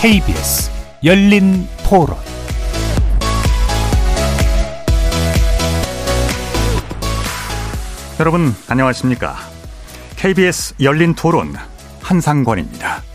KBS 열린 토론 여러분 안녕하십니까? KBS 열린 토론 한상권입니다.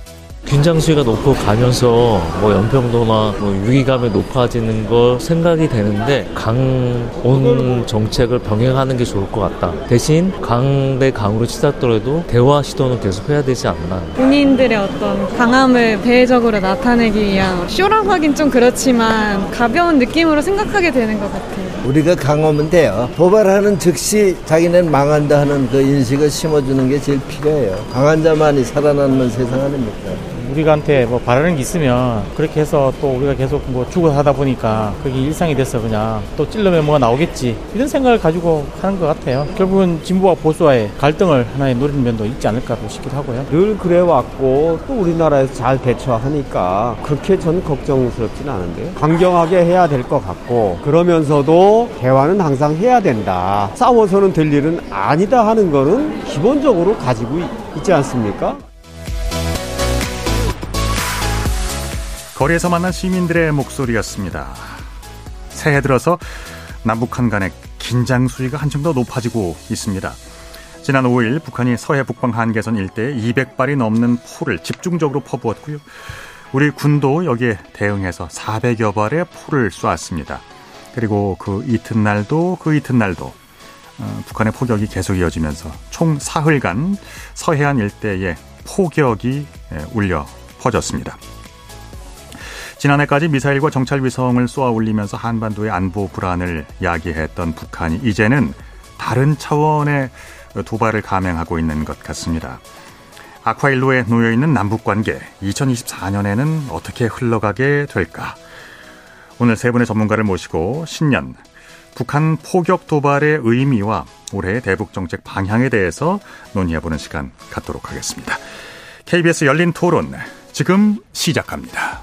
긴장 수위가 높고 가면서 뭐 연평도나 뭐 위기감이 높아지는 거 생각이 되는데 강온 정책을 병행하는 게 좋을 것 같다. 대신 강 대 강으로 치닫더라도 대화 시도는 계속 해야 되지 않나. 본인들의 어떤 강함을 대외적으로 나타내기 위한 쇼라고 하긴 좀 그렇지만 가벼운 느낌으로 생각하게 되는 것 같아요. 우리가 강하면 돼요. 도발하는 즉시 자기는 망한다 하는 그 인식을 심어주는 게 제일 필요해요. 강한 자만이 살아남는 세상 아닙니까? 우리한테 뭐 바라는 게 있으면 그렇게 해서 또 우리가 계속 뭐 죽어 하다 보니까 그게 일상이 돼서 그냥 또 찔러면 뭐가 나오겠지 이런 생각을 가지고 하는 것 같아요. 결국은 진보와 보수와의 갈등을 하나의 노리는 면도 있지 않을까 싶기도 하고요. 늘 그래왔고 또 우리나라에서 잘 대처하니까 그렇게 전 걱정스럽진 않은데요. 강경하게 해야 될 것 같고 그러면서도 대화는 항상 해야 된다. 싸워서는 될 일은 아니다 하는 거는 기본적으로 가지고 있지 않습니까? 거리에서 만난 시민들의 목소리였습니다. 새해 들어서 남북한 간의 긴장 수위가 한층 더 높아지고 있습니다. 지난 5일 북한이 서해 북방 한계선 일대에 200발이 넘는 포를 집중적으로 퍼부었고요. 우리 군도 여기에 대응해서 400여 발의 포를 쏘았습니다. 그리고 그 이튿날도 그 이튿날도 어, 북한의 포격이 계속 이어지면서 총 사흘간 서해안 일대에 포격이 예, 울려 퍼졌습니다. 지난해까지 미사일과 정찰 위성을 쏘아 올리면서 한반도의 안보 불안을 야기했던 북한이 이제는 다른 차원의 도발을 감행하고 있는 것 같습니다. 아쿠아일로에 놓여 있는 남북 관계 2024년에는 어떻게 흘러가게 될까? 오늘 세 분의 전문가를 모시고 신년 북한 포격 도발의 의미와 올해의 대북 정책 방향에 대해서 논의해보는 시간 갖도록 하겠습니다. KBS 열린 토론 지금 시작합니다.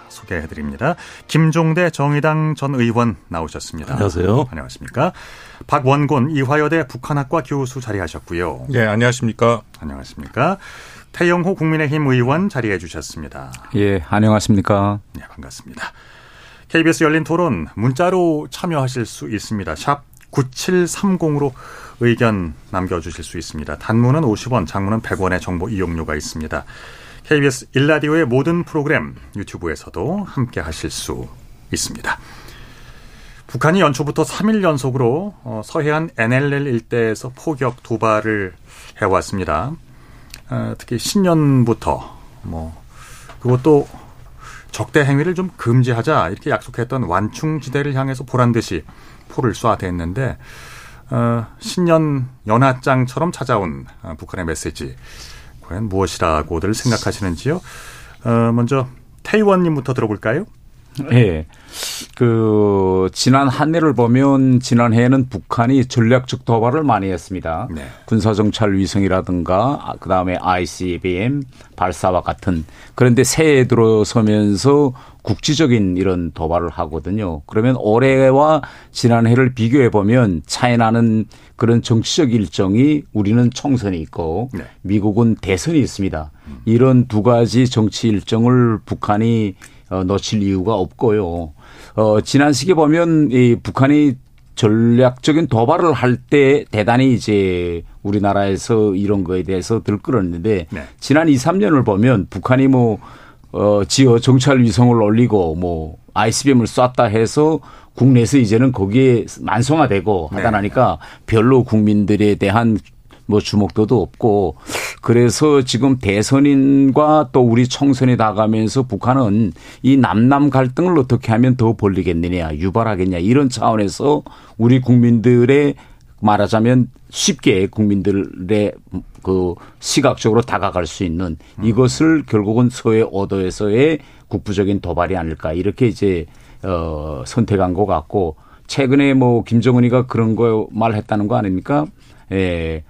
소개해드립니다. 김종대 정의당 전 의원 나오셨습니다. 안녕하세요. 안녕하십니까. 박원곤 이화여대 북한학과 교수 자리하셨고요. 네, 안녕하십니까. 안녕하십니까. 태영호 국민의힘 의원 자리해 주셨습니다. 예, 안녕하십니까. 네, 반갑습니다. KBS 열린 토론 문자로 참여하실 수 있습니다. 샵 9730으로 의견 남겨주실 수 있습니다. 단문은 50원, 장문은 100원의 정보 이용료가 있습니다. KBS 일라디오의 모든 프로그램 유튜브에서도 함께 하실 수 있습니다. 북한이 연초부터 3일 연속으로 어, 서해안 NLL 일대에서 포격 도발을 해왔습니다. 어, 특히 신년부터 뭐 그것도 적대 행위를 좀 금지하자 이렇게 약속했던 완충지대를 향해서 보란 듯이 포를 쏴댔는데 어, 신년 연하장처럼 찾아온 어, 북한의 메시지 과연 무엇이라고들 생각하시는지요? 어, 먼저 태의원님부터 들어볼까요? 예. 그 지난 한 해를 보면 지난 해에는 북한이 전략적 도발을 많이 했습니다. 네. 군사 정찰 위성이라든가 그다음에 ICBM 발사와 같은 그런데 새해 들어서면서 국지적인 이런 도발을 하거든요. 그러면 올해와 지난해를 비교해 보면 차이 나는 그런 정치적 일정이 우리는 총선이 있고 네. 미국은 대선이 있습니다. 이런 두 가지 정치 일정을 북한이 어, 놓칠 이유가 없고요. 어, 지난 시기에 보면 이 북한이 전략적인 도발을 할 때 대단히 이제 우리나라에서 이런 거에 대해서 들끓었는데 네. 지난 2, 3년을 보면 북한이 뭐 어, 지어 정찰 위성을 올리고 뭐 ICBM을 쐈다 해서 국내에서 이제는 거기에 만성화되고 하다 네. 나니까 별로 국민들에 대한 뭐 주목도도 없고 그래서 지금 대선인과 또 우리 총선이 다가면서 북한은 이 남남 갈등을 어떻게 하면 더 벌리겠느냐 유발하겠냐 이런 차원에서 우리 국민들의 말하자면 쉽게 국민들의 그 시각적으로 다가갈 수 있는 이것을 결국은 서해 오도에서의 국부적인 도발이 아닐까 이렇게 이제 어 선택한 것 같고 최근에 뭐 김정은이가 그런 거 말했다는 거 아닙니까? 예.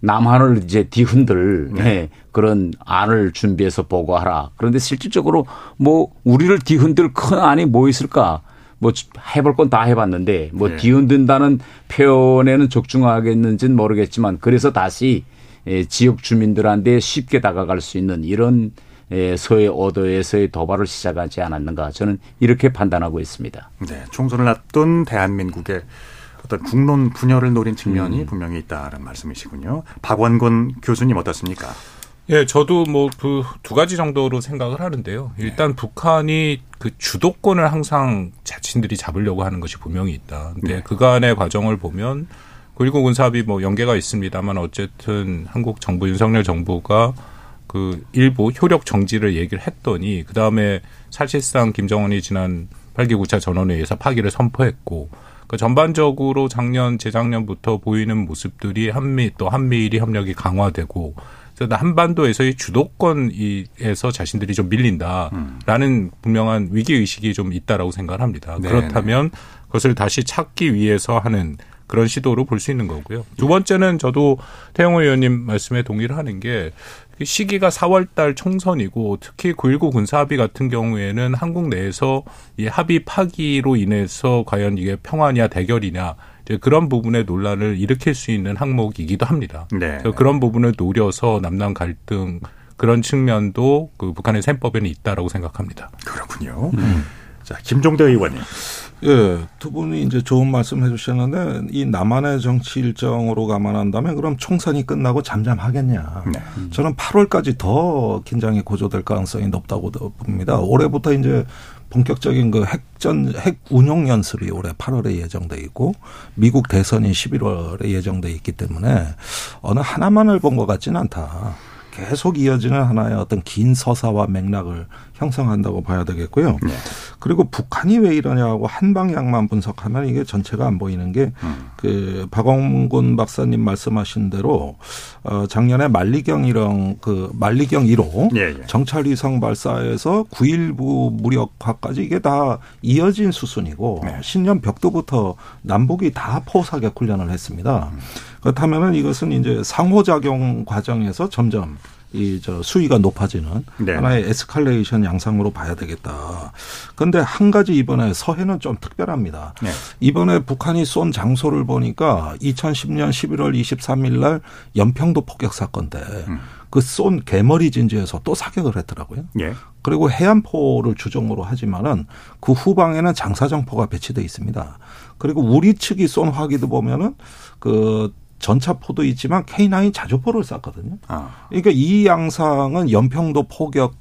남한을 이제 뒤흔들 네. 예, 그런 안을 준비해서 보고하라. 그런데 실질적으로 뭐 우리를 뒤흔들 큰 안이 뭐 있을까? 뭐 해볼 건 다 해봤는데 뭐 네. 뒤흔든다는 표현에는 적중하겠는지는 모르겠지만 그래서 다시 예, 지역 주민들한테 쉽게 다가갈 수 있는 이런 예, 서해 오도에서의 도발을 시작하지 않았는가 저는 이렇게 판단하고 있습니다. 네, 총선을 앞둔 대한민국의 어떤 국론 분열을 노린 측면이 음. 분명히 있다는 말씀이시군요. 박원곤 교수님 어떻습니까? 예, 저도 뭐 그 두 가지 정도로 생각을 하는데요. 일단 네. 북한이 그 주도권을 항상 자신들이 잡으려고 하는 것이 분명히 있다. 근데 네. 그간의 과정을 보면 그리고 군사합의 뭐 연계가 있습니다만 어쨌든 한국 정부 윤석열 정부가 그 일부 효력 정지를 얘기를 했더니 그 다음에 사실상 김정은이 지난 8기 9차 전원회의에서 파기를 선포했고 그 전반적으로 작년 재작년부터 보이는 모습들이 한미 또 한미일이 협력이 강화되고 한반도에서의 주도권에서 자신들이 좀 밀린다라는 음. 분명한 위기 의식이 좀 있다라고 생각을 합니다. 네 그렇다면 그것을 다시 찾기 위해서 하는 그런 시도로 볼 수 있는 거고요. 두 번째는 저도 태영호 의원님 말씀에 동의를 하는 게그 시기가 4월달 총선이고 특히 9.19 군사합의 같은 경우에는 한국 내에서 이 합의 파기로 인해서 과연 이게 평화냐 대결이냐 이제 그런 부분의 논란을 일으킬 수 있는 항목이기도 합니다. 네. 그런 부분을 노려서 남남 갈등 그런 측면도 그 북한의 셈법에는 있다라고 생각합니다. 그렇군요. 음. 자, 김종대 의원님. 예, 두 분이 이제 좋은 말씀 해주셨는데 이 남한의 정치 일정으로 감안한다면 그럼 총선이 끝나고 잠잠하겠냐? 네. 저는 8월까지 더 긴장이 고조될 가능성이 높다고 봅니다. 올해부터 이제 본격적인 그 핵전 핵 운용 연습이 올해 8월에 예정돼 있고 미국 대선이 11월에 예정돼 있기 때문에 어느 하나만을 본 것 같지는 않다. 계속 이어지는 하나의 어떤 긴 서사와 맥락을 형성한다고 봐야 되겠고요. 네. 그리고 북한이 왜 이러냐고 한 방향만 분석하면 이게 전체가 안 보이는 게그 음. 박원군 박사님 말씀하신 대로 어 작년에 만리경 이런 그 만리경 1호 예, 예. 정찰 위성 발사에서 9일부 무력화까지 이게 다 이어진 수순이고 네. 신년 벽도부터 남북이 다 포사격 훈련을 했습니다. 음. 그렇다면은 이것은 이제 상호작용 과정에서 점점 이 저 수위가 높아지는 네. 하나의 에스컬레이션 양상으로 봐야 되겠다. 그런데 한 가지 이번에 서해는 좀 특별합니다. 네. 이번에 북한이 쏜 장소를 보니까 2010년 11월 23일 날 연평도 폭격 사건 때 음. 그쏜 개머리 진지에서 또 사격을 했더라고요. 예. 그리고 해안포를 주종으로 하지만은 그 후방에는 장사정포가 배치돼 있습니다. 그리고 우리 측이 쏜 화기도 보면은 그 전차포도 있지만 K9 자주포를 쐈거든요. 아. 그러니까 이 양상은 연평도 포격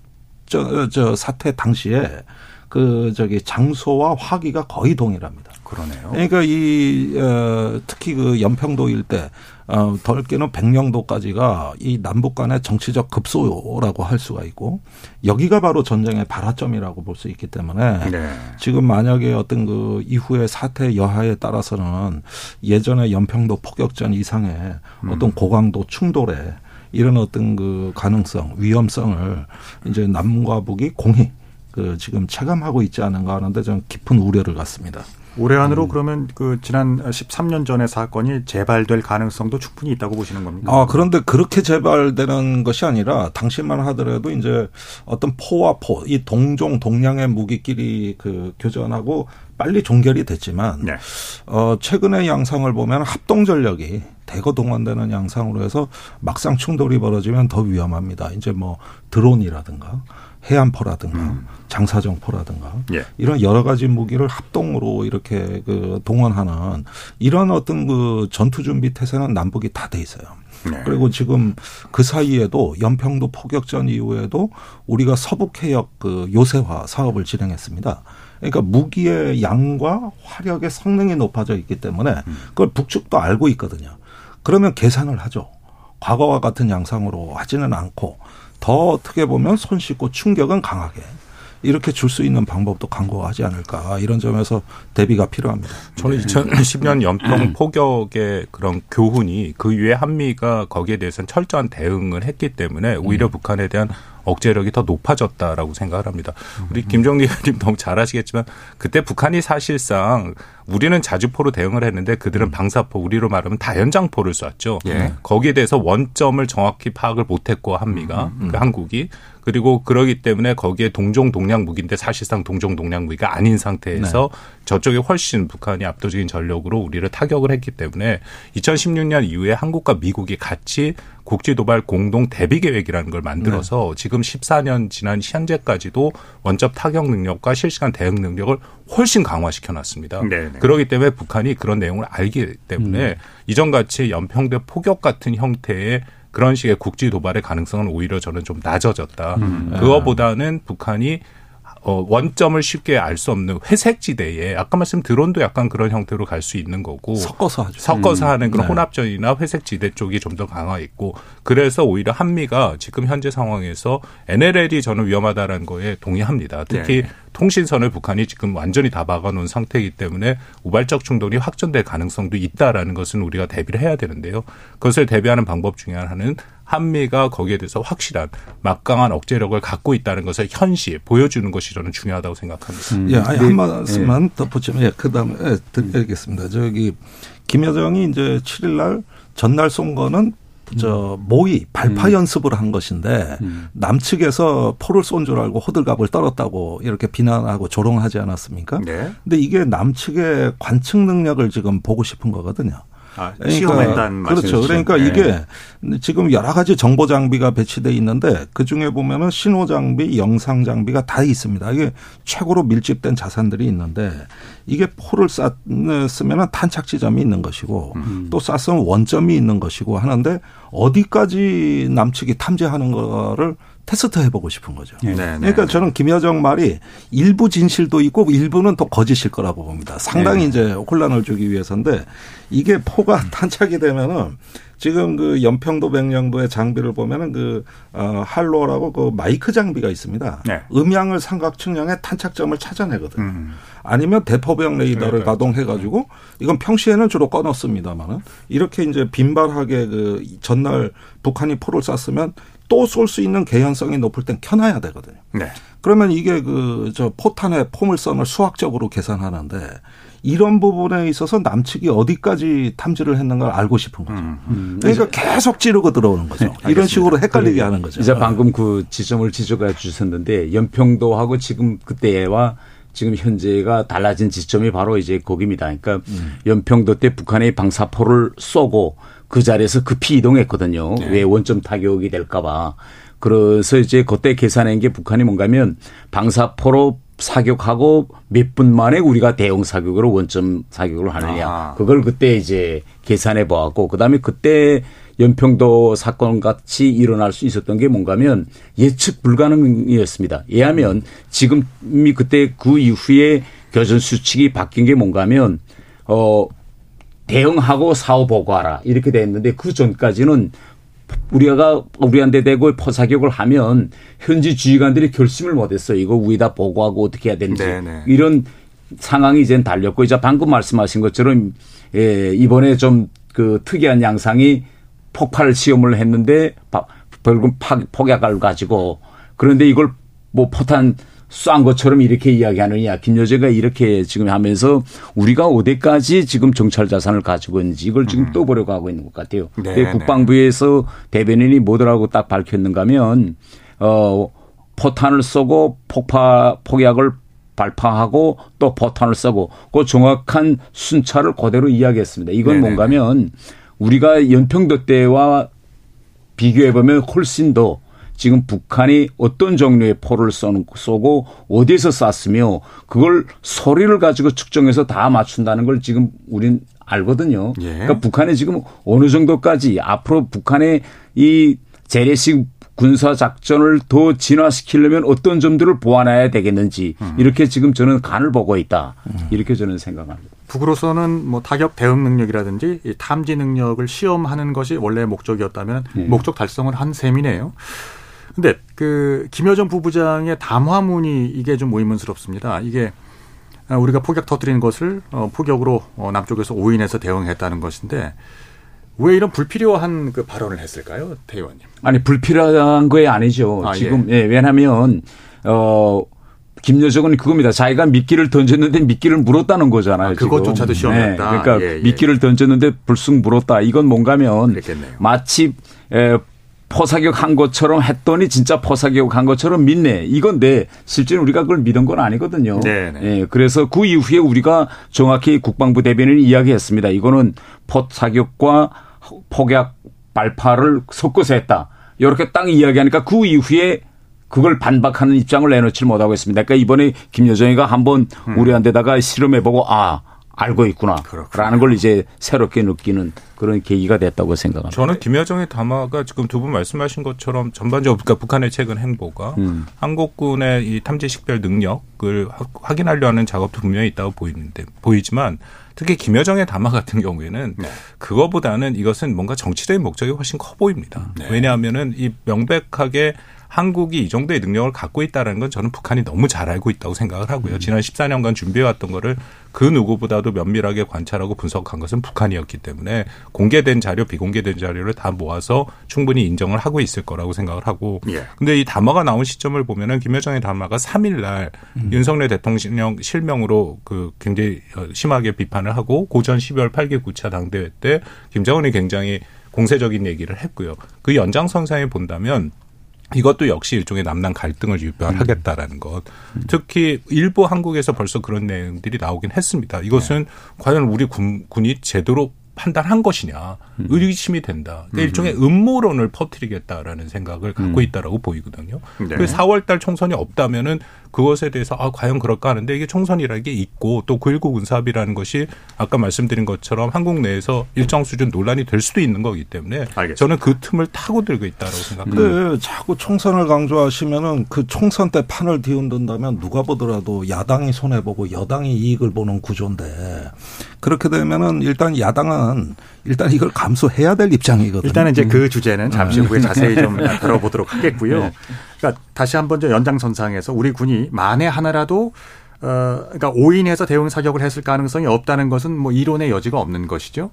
저, 저 사태 당시에 그 저기 장소와 화기가 거의 동일합니다. 그러네요. 그러니까 이 어, 특히 그 연평도 일대 어, 덜게는 백령도까지가 이 남북 간의 정치적 급소라고 할 수가 있고 여기가 바로 전쟁의 발화점이라고 볼 수 있기 때문에 네. 지금 만약에 어떤 그 이후의 사태 여하에 따라서는 예전의 연평도 포격전 이상의 음. 어떤 고강도 충돌에 이런 어떤 그 가능성, 위험성을 이제 남과 북이 공히 그 지금 체감하고 있지 않은가 하는데 저는 깊은 우려를 갖습니다. 올해 안으로 음. 그러면 그 지난 13년 전의 사건이 재발될 가능성도 충분히 있다고 보시는 겁니까? 아, 그런데 그렇게 재발되는 것이 아니라 당시만 하더라도 이제 어떤 포와 포, 이 동종 동량의 무기끼리 그 교전하고 빨리 종결이 됐지만 네. 어 최근의 양상을 보면 합동 전력이 대거 동원되는 양상으로 해서 막상 충돌이 벌어지면 더 위험합니다. 이제 뭐 드론이라든가 해안포라든가 음. 장사정포라든가 예. 이런 여러 가지 무기를 합동으로 이렇게 그 동원하는 이런 어떤 그 전투 준비 태세는 남북이 다 돼 있어요. 네. 그리고 지금 그 사이에도 연평도 포격전 이후에도 우리가 서북 해역 그 요새화 사업을 진행했습니다. 그러니까 무기의 양과 화력의 성능이 높아져 있기 때문에 음. 그걸 북측도 알고 있거든요. 그러면 계산을 하죠. 과거와 같은 양상으로 하지는 않고 더 어떻게 보면 손 씻고 충격은 강하게 이렇게 줄 수 있는 방법도 강구하지 않을까 이런 점에서 대비가 필요합니다. 저는 2010년 연평 포격의 그런 교훈이 그 이후에 한미가 거기에 대해서는 철저한 대응을 했기 때문에 오히려 북한에 대한 억제력이 더 높아졌다라고 생각을 합니다. 우리 김정리 의원님 너무 잘 아시겠지만 그때 북한이 사실상 우리는 자주포로 대응을 했는데 그들은 방사포, 우리로 말하면 다연장포를 쐈죠. 예. 거기에 대해서 원점을 정확히 파악을 못했고 한미가 그 한국이 그리고 그러기 때문에 거기에 동종 동량 무기인데 사실상 동종 동량 무기가 아닌 상태에서 저쪽에 훨씬 북한이 압도적인 전력으로 우리를 타격을 했기 때문에 2016년 이후에 한국과 미국이 같이 국지 도발 공동 대비 계획이라는 걸 만들어서 지금 14년 지난 현재까지도 원점 타격 능력과 실시간 대응 능력을 훨씬 강화시켜 놨습니다. 네네. 그렇기 때문에 북한이 그런 내용을 알기 때문에 이전같이 연평도 포격 같은 형태의 그런 식의 국지 도발의 가능성은 오히려 저는 좀 낮아졌다. 그거보다는 북한이 어, 원점을 쉽게 알 수 없는 회색 지대에 아까 말씀 드론도 약간 그런 형태로 갈 수 있는 거고 섞어서 하죠. 섞어서 하는 그런 네. 혼합전이나 회색 지대 쪽이 좀 더 강화 있고 그래서 오히려 한미가 지금 현재 상황에서 NLL이 저는 위험하다라는 거에 동의합니다. 특히 네. 통신선을 북한이 지금 완전히 다 막아놓은 상태이기 때문에 우발적 충돌이 확전될 가능성도 있다라는 것은 우리가 대비를 해야 되는데요. 그것을 대비하는 방법 중에 하나는 한미가 거기에 대해서 확실한 막강한 억제력을 갖고 있다는 것을 현시 보여주는 것이 저는 중요하다고 생각합니다. 예, 아니, 한 말씀만 덧붙이면, 예, 그 다음에 예, 드리겠습니다. 저기, 김여정이 이제 7일 날 전날 쏜 거는 저 모의 발파 연습을 한 것인데 남측에서 포를 쏜 줄 알고 호들갑을 떨었다고 이렇게 비난하고 조롱하지 않았습니까? 네. 근데 이게 남측의 관측 능력을 지금 보고 싶은 거거든요. 아, 시험했다는 그렇죠. 말씀이시죠. 그러니까 네. 이게 지금 여러 가지 정보 장비가 배치돼 있는데 그 중에 보면은 신호 장비, 영상 장비가 다 있습니다. 이게 최고로 밀집된 자산들이 있는데 이게 포를 쐈으면은 탄착 지점이 있는 것이고 음. 또 쐈으면 원점이 있는 것이고 하는데 어디까지 남측이 탐지하는 거를 테스트 해보고 싶은 거죠. 네, 네, 그러니까 네. 저는 김여정 말이 일부 진실도 있고 일부는 또 거짓일 거라고 봅니다. 상당히 네. 이제 혼란을 주기 위해서인데 이게 포가 탄착이 되면은 지금 그 연평도 백령도의 장비를 보면은 그 어, 할로라고 그 마이크 장비가 있습니다. 네. 음향을 삼각 측량해 탄착점을 찾아내거든요. 음. 아니면 대포병 레이더를 가동해 가지고 이건 평시에는 주로 꺼놓습니다만은 이렇게 이제 빈발하게 그 전날 북한이 포를 쐈으면 또 쏠 수 있는 개연성이 높을 땐 켜놔야 되거든요. 네. 그러면 이게 그 저 포탄의 포물선을 수학적으로 계산하는데 이런 부분에 있어서 남측이 어디까지 탐지를 했는가를 알고 싶은 거죠. 그러니까 계속 찌르고 들어오는 거죠. 이런 식으로 헷갈리게 하는 거죠. 이제 방금 그 지점을 지적해 주셨는데 연평도하고 지금 그때와 지금 현재가 달라진 지점이 바로 이제 거기입니다. 그러니까 연평도 때 북한이 방사포를 쏘고 그 자리에서 급히 이동했거든요. 왜 원점 타격이 될까봐. 그래서 이제 그때 계산한 게 북한이 뭔가면 방사포로 사격하고 몇 분 만에 우리가 대형 사격으로 원점 사격을 하느냐. 아. 그걸 그때 이제 계산해 보았고 그 다음에 그때 연평도 사건 같이 일어날 수 있었던 게 뭔가면 예측 불가능이었습니다. 왜냐하면 지금이 그때 그 이후에 교전 수칙이 바뀐 게 뭔가면 어 대응하고 사후 보고하라 이렇게 돼 있는데 그 전까지는 우리가 우리한테 대고 포사격을 하면 현지 지휘관들이 결심을 못했어요. 이거 우리다 보고하고 어떻게 해야 되는지 네네. 이런 상황이 이제 달렸고 이제 방금 말씀하신 것처럼 예, 이번에 좀 그 특이한 양상이 폭발 시험을 했는데 파- 폭약을 가지고 그런데 이걸 뭐 포탄 쏜 것처럼 이렇게 이야기하느냐. 김여재가 이렇게 지금 하면서 우리가 어디까지 지금 정찰 자산을 가지고 있는지 이걸 지금 떠보려고 하고 있는 것 같아요. 네, 근데 네. 국방부에서 대변인이 뭐더라고 딱 밝혔는가 하면 어 포탄을 쏘고 폭파 폭약을 발파하고 또 포탄을 쏘고 그 정확한 순차를 그대로 이야기했습니다. 이건 네네네. 뭔가 하면 우리가 연평도 때와 비교해 보면 훨씬 더 지금 북한이 어떤 종류의 포를 쏘고 어디에서 쐈으며 그걸 소리를 가지고 측정해서 다 맞춘다는 걸 지금 우린 알거든요. 예. 그러니까 북한이 지금 어느 정도까지 앞으로 북한의 이 재래식 군사 작전을 더 진화시키려면 어떤 점들을 보완해야 되겠는지 이렇게 지금 저는 간을 보고 있다. 이렇게 저는 생각합니다. 북으로서는 뭐 타격 대응 능력이라든지 이 탐지 능력을 시험하는 것이 원래 목적이었다면 네. 목적 달성을 한 셈이네요. 근데 그 김여정 부부장의 담화문이 이게 좀 의문스럽습니다. 이게 우리가 폭격 터뜨리는 것을 어, 폭격으로 어, 남쪽에서 오인해서 대응했다는 것인데 왜 이런 불필요한 그 발언을 했을까요, 태 의원님? 아니 불필요한 거에 아니죠. 아, 지금 예. 예, 왜냐하면 어. 김여정은 그겁니다. 자기가 미끼를 던졌는데 미끼를 물었다는 거잖아요. 아, 그것조차도 시험했다. 네, 그러니까 예, 예. 미끼를 던졌는데 불쑥 물었다. 이건 뭔가면. 마치 에, 포사격 한 것처럼 했더니 진짜 포사격 한 것처럼 믿네. 이건데 실제로 우리가 그걸 믿은 건 아니거든요. 네, 네. 예, 그래서 그 이후에 우리가 정확히 국방부 대변인이 이야기했습니다. 이거는 포사격과 폭약 발파를 섞어서 했다. 이렇게 딱 이야기하니까 그 이후에 그걸 반박하는 입장을 내놓지 못하고 있습니다. 그러니까 이번에 김여정이가 한번 음. 우리한테다가 실험해보고 아 알고 있구나. 라는 걸 이제 새롭게 느끼는 그런 계기가 됐다고 생각합니다. 저는 김여정의 담화가 지금 두 분 말씀하신 것처럼 전반적으로 그러니까 북한의 최근 행보가 음. 한국군의 이 탐지 식별 능력을 확인하려 하는 작업도 분명히 있다고 보이는데 보이지만 특히 김여정의 담화 같은 경우에는 네. 그거보다는 이것은 뭔가 정치적인 목적이 훨씬 커 보입니다. 네. 왜냐하면은 이 명백하게 한국이 이 정도의 능력을 갖고 있다는 건 저는 북한이 너무 잘 알고 있다고 생각을 하고요. 음. 지난 14년간 준비해왔던 거를 그 누구보다도 면밀하게 관찰하고 분석한 것은 북한이었기 때문에 공개된 자료, 비공개된 자료를 다 모아서 충분히 인정을 하고 있을 거라고 생각을 하고. 예. 근데 이 담화가 나온 시점을 보면은 김여정의 담화가 3일 날 음. 윤석열 대통령 실명으로 그 굉장히 심하게 비판을 하고 고전 12월 8개 9차 당대회 때 김정은이 굉장히 공세적인 얘기를 했고요. 그 연장선상에 본다면 이것도 역시 일종의 남남 갈등을 유발하겠다라는 것. 특히 일부 한국에서 벌써 그런 내용들이 나오긴 했습니다. 이것은 네. 과연 우리 군, 군이 제대로 판단한 것이냐 음. 의심이 된다. 그러니까 일종의 음모론을 퍼뜨리겠다라는 생각을 갖고 음. 있다라고 보이거든요. 네. 그 4월달 총선이 없다면은 그것에 대해서 아 과연 그럴까 하는데 이게 총선이라는 게 있고 또 9.19 군사합의라는 것이 아까 말씀드린 것처럼 한국 내에서 일정 수준 논란이 될 수도 있는 거기 때문에 알겠습니다. 저는 그 틈을 타고 들고 있다라고 생각합니다. 네, 자꾸 총선을 강조하시면은 그 총선 때 판을 뒤흔든다면 누가 보더라도 야당이 손해 보고 여당이 이익을 보는 구조인데 그렇게 되면은 일단 야당은 일단 이걸 감수해야 될 입장이거든요. 일단은 이제 그 주제는 잠시 후에 자세히 좀 다뤄보도록 하겠고요. 네. 그러니까 다시 한번 저 연장선상에서 우리 군이 만에 하나라도 어 그러니까 오인해서 대응 사격을 했을 가능성이 없다는 것은 뭐 이론의 여지가 없는 것이죠.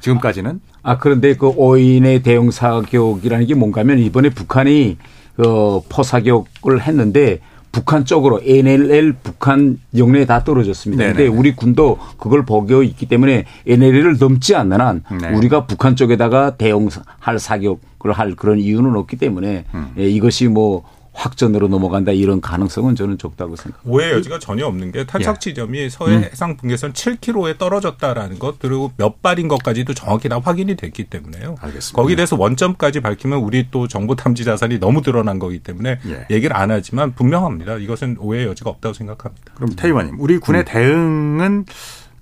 지금까지는. 아 그런데 그 오인의 대응 사격이라는 게 뭔가면 이번에 북한이 어 포사격을 했는데 북한 쪽으로 NLL 북한 영내에 다 떨어졌습니다. 그런데 우리 군도 그걸 보고 있기 때문에 NLL을 넘지 않는 한 네. 우리가 북한 쪽에다가 대응할 사격을 할 그런 이유는 없기 때문에 음. 예, 이것이 뭐 확전으로 넘어간다 이런 가능성은 저는 적다고 생각합니다. 오해 여지가 전혀 없는 게 탈착 예. 지점이 서해 음. 해상 분계선 7km에 떨어졌다라는 것 그리고 몇 발인 것까지도 정확히 다 확인이 됐기 때문에요. 알겠습니다. 거기에 대해서 원점까지 밝히면 우리 또 정보 탐지 자산이 너무 드러난 거기 때문에 예. 얘기를 안 하지만 분명합니다. 이것은 오해 여지가 없다고 생각합니다. 그럼 태희원님, 우리 군의 음. 대응은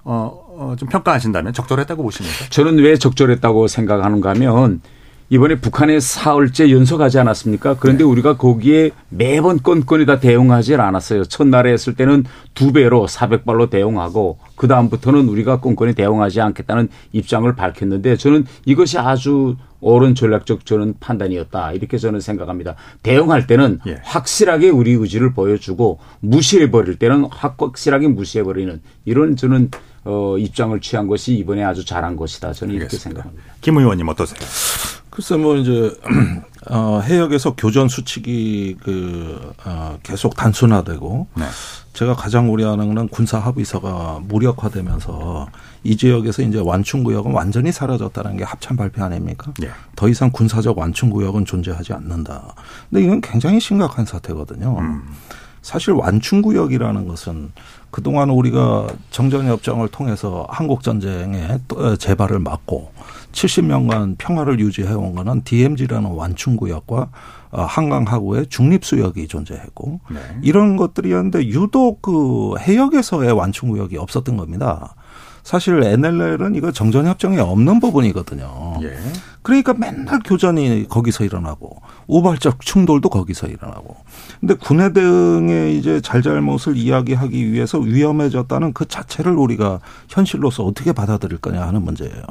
어, 어, 좀 평가하신다면 적절했다고 보십니까? 저는 왜 적절했다고 생각하는가 하면 이번에 북한에 사흘째 연속하지 않았습니까? 그런데 네. 우리가 거기에 매번 건건이 다 대응하지 않았어요. 첫날에 했을 때는 두 배로 400발로 대응하고 그 다음부터는 우리가 건건이 대응하지 않겠다는 입장을 밝혔는데 저는 이것이 아주 옳은 전략적 저는 판단이었다 이렇게 저는 생각합니다. 대응할 때는 예. 확실하게 우리 의지를 보여주고 무시해 버릴 때는 확실하게 무시해 버리는 이런 저는 어, 입장을 취한 것이 이번에 아주 잘한 것이다 저는 이렇게 생각합니다. 김 의원님 어떠세요? 글쎄 뭐 이제 어 해역에서 교전 수칙이 그 어, 계속 단순화되고 네. 제가 가장 우려하는 건 군사 합의서가 무력화되면서 이 지역에서 이제 완충 구역은 완전히 사라졌다는 게 합참 발표 아닙니까? 네. 더 이상 군사적 완충 구역은 존재하지 않는다. 근데 이건 굉장히 심각한 사태거든요. 음. 사실 완충 구역이라는 것은 그동안 우리가 정전협정을 통해서 한국 전쟁의 재발을 막고 70년간 평화를 유지해온 거는 DMZ라는 완충구역과 어, 한강 하구의 중립수역이 존재했고 네. 이런 것들이었는데 유독 그 해역에서의 완충구역이 없었던 겁니다. 사실 NLL은 이거 정전 협정에 없는 부분이거든요. 예. 그러니까 맨날 교전이 거기서 일어나고 우발적 충돌도 거기서 일어나고. 근데 군해 등의 이제 잘잘못을 이야기하기 위해서 위험해졌다는 그 자체를 우리가 현실로서 어떻게 받아들일 거냐 하는 문제예요.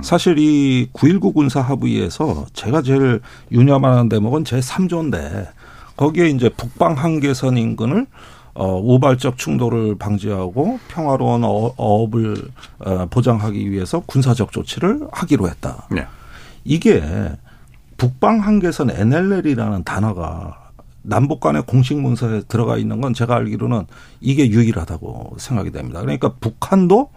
사실 이 9.19 군사 합의에서 제가 제일 유념하는 대목은 제 3조인데 거기에 이제 북방 한계선 인근을 어, 우발적 충돌을 방지하고 평화로운 어, 어업을 어, 보장하기 위해서 군사적 조치를 하기로 했다. 네. 이게 북방 한계선 NLL이라는 단어가 남북 간의 공식 문서에 들어가 있는 건 제가 알기로는 이게 유일하다고 생각이 됩니다. 그러니까 북한도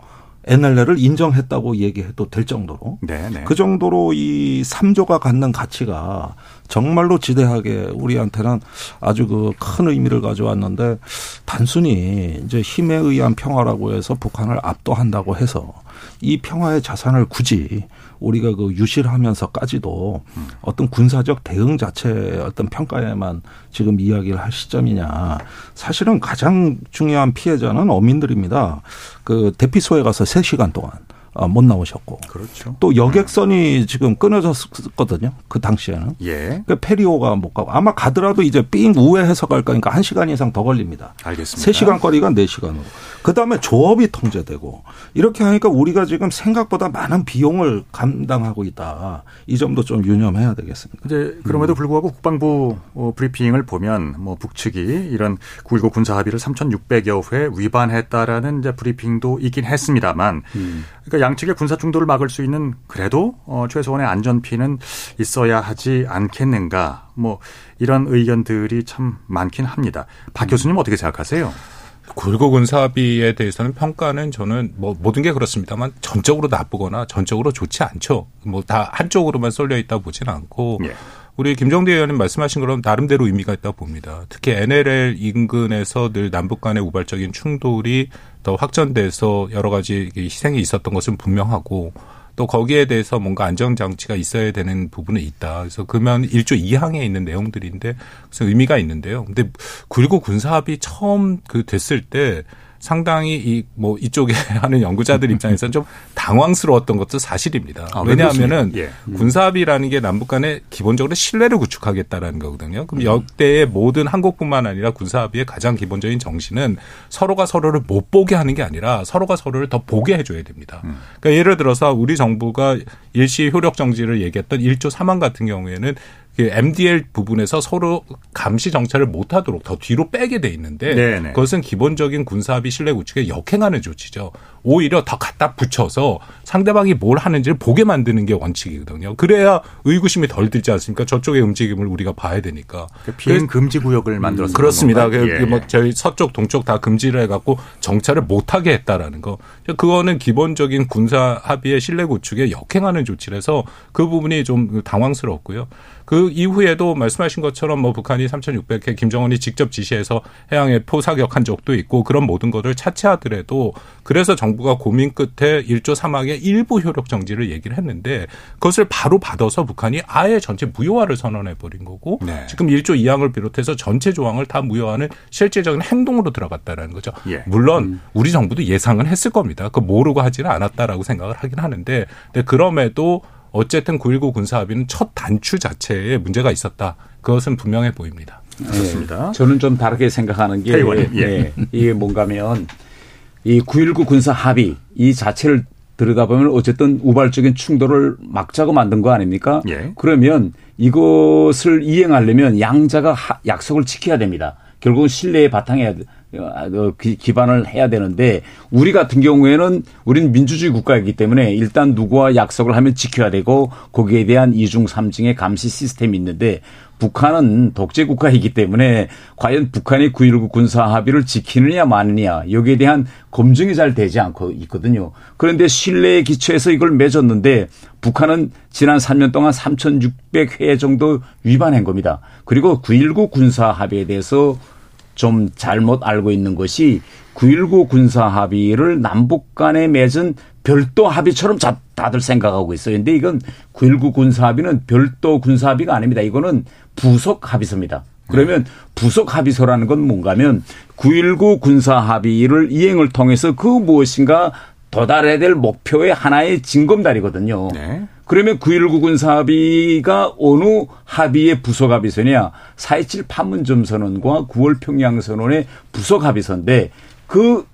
NLL을 인정했다고 얘기해도 될 정도로 네, 네. 그 정도로 이 3조가 갖는 가치가 정말로 지대하게 우리한테는 아주 그 큰 의미를 가져왔는데 단순히 이제 힘에 의한 평화라고 해서 북한을 압도한다고 해서 이 평화의 자산을 굳이 우리가 그 유실하면서까지도 어떤 군사적 대응 자체의 어떤 평가에만 지금 이야기를 할 시점이냐. 사실은 가장 중요한 피해자는 어민들입니다. 그 대피소에 가서 3시간 동안 어, 못 나오셨고. 그렇죠. 또 여객선이 지금 끊어졌거든요. 그 당시에는. 예. 그 페리오가 못 가고 아마 가더라도 이제 삥 우회해서 갈 거니까 1시간 이상 더 걸립니다. 알겠습니다. 3시간 거리가 4시간으로. 그다음에 조업이 통제되고 이렇게 하니까 우리가 지금 생각보다 많은 비용을 감당하고 있다. 이 점도 좀 유념해야 되겠습니다. 이제 그럼에도 불구하고 국방부 어, 브리핑을 보면 뭐 북측이 이런 9.19 군사 합의를 3,600여 회 위반했다라는 이제 브리핑도 있긴 했습니다만 그러니까 양측의 군사 충돌을 막을 수 있는 그래도 어, 최소한의 안전피는 있어야 하지 않겠는가 뭐 이런 의견들이 참 많긴 합니다. 박 교수님 어떻게 생각하세요? 9.19 군사합의에 대해서는 평가는 저는 뭐 모든 게 그렇습니다만 전적으로 나쁘거나 전적으로 좋지 않죠. 뭐 다 한쪽으로만 쏠려 있다 보지는 않고 예. 우리 김정대 의원님 말씀하신 것처럼 나름대로 의미가 있다 고 봅니다. 특히 NLL 인근에서 늘 남북 간의 우발적인 충돌이 더 확전돼서 여러 가지 희생이 있었던 것은 분명하고 또 거기에 대해서 뭔가 안정장치가 있어야 되는 부분은 있다. 그래서 그러면 1조 2항에 있는 내용들인데 그래서 의미가 있는데요. 근데 9.19 군사합의 처음 그 됐을 때 상당히 이 뭐 이쪽에 하는 연구자들 입장에서는 좀 당황스러웠던 것도 사실입니다. 아, 왜 왜냐하면은? 예. 군사합의라는 게 남북 간에 기본적으로 신뢰를 구축하겠다라는 거거든요. 그럼 역대의 모든 한국뿐만 아니라 군사합의의 가장 기본적인 정신은 서로가 서로를 못 보게 하는 게 아니라 서로가 서로를 더 보게 해줘야 됩니다. 그러니까 예를 들어서 우리 정부가 일시 효력 정지를 얘기했던 1조 3항 같은 경우에는 그 MDL 부분에서 서로 감시 정찰을 못하도록 더 뒤로 빼게 돼 있는데 네네. 그것은 기본적인 군사합의 신뢰 구축에 역행하는 조치죠. 오히려 더 갖다 붙여서 상대방이 뭘 하는지를 보게 만드는 게 원칙이거든요. 그래야 의구심이 덜 들지 않습니까? 저쪽의 움직임을 우리가 봐야 되니까. 비행 금지 구역을 만들어서 음, 그렇습니다. 그 건가요? 뭐 예. 저희 서쪽 동쪽 다 금지를 해갖고 정찰을 못하게 했다라는 거. 그거는 기본적인 군사 합의의 신뢰 구축에 역행하는 조치라서 그 부분이 좀 당황스럽고요. 그 이후에도 말씀하신 것처럼 뭐 북한이 3,600회 김정은이 직접 지시해서 해양에 포사격한 적도 있고 그런 모든 것을 차치하더라도 그래서 정부가 고민 끝에 1조 3항의 일부 효력 정지를 얘기를 했는데 그것을 바로 받아서 북한이 아예 전체 무효화를 선언해 버린 거고 네. 지금 1조 2항을 비롯해서 전체 조항을 다 무효화하는 실질적인 행동으로 들어갔다라는 거죠. 예. 물론 우리 정부도 예상은 했을 겁니다. 그 모르고 하지는 않았다라고 생각을 하긴 하는데 그럼에도 어쨌든 9.19 군사합의는 첫 단추 자체에 문제가 있었다. 그것은 분명해 보입니다. 그렇습니다. 저는 좀 다르게 생각하는 게 예. 예, 이게 뭔가면 이 9.19 군사 합의 이 자체를 들여다보면 어쨌든 우발적인 충돌을 막자고 만든 거 아닙니까? 예. 그러면 이것을 이행하려면 양자가 하- 약속을 지켜야 됩니다. 결국은 신뢰에 바탕에 어, 기- 기반을 해야 되는데 우리 같은 경우에는 우리는 민주주의 국가이기 때문에 일단 누구와 약속을 하면 지켜야 되고 거기에 대한 이중 삼중의 감시 시스템이 있는데 북한은 독재 국가이기 때문에 과연 북한이 9.19 군사 합의를 지키느냐 마느냐 여기에 대한 검증이 잘 되지 않고 있거든요. 그런데 신뢰에 기초해서 이걸 맺었는데 북한은 지난 3년 동안 3,600회 정도 위반한 겁니다. 그리고 9.19 군사 합의에 대해서 좀 잘못 알고 있는 것이 9.19 군사 합의를 남북 간에 맺은 별도 합의처럼 자- 다들 생각하고 있어요. 근데 이건 9.19 군사 합의는 별도 군사 합의가 아닙니다. 이거는 부속 합의서입니다. 그러면 부속 합의서라는 건 뭔가면 9.19 군사 합의를 이행을 통해서 그 무엇인가 도달해야 될 목표의 하나의 징검다리거든요. 네. 그러면 9.19 군사합의가 어느 합의의 부속합의서냐 4.27 판문점 선언과 9월 평양 선언의 부속합의서인데 그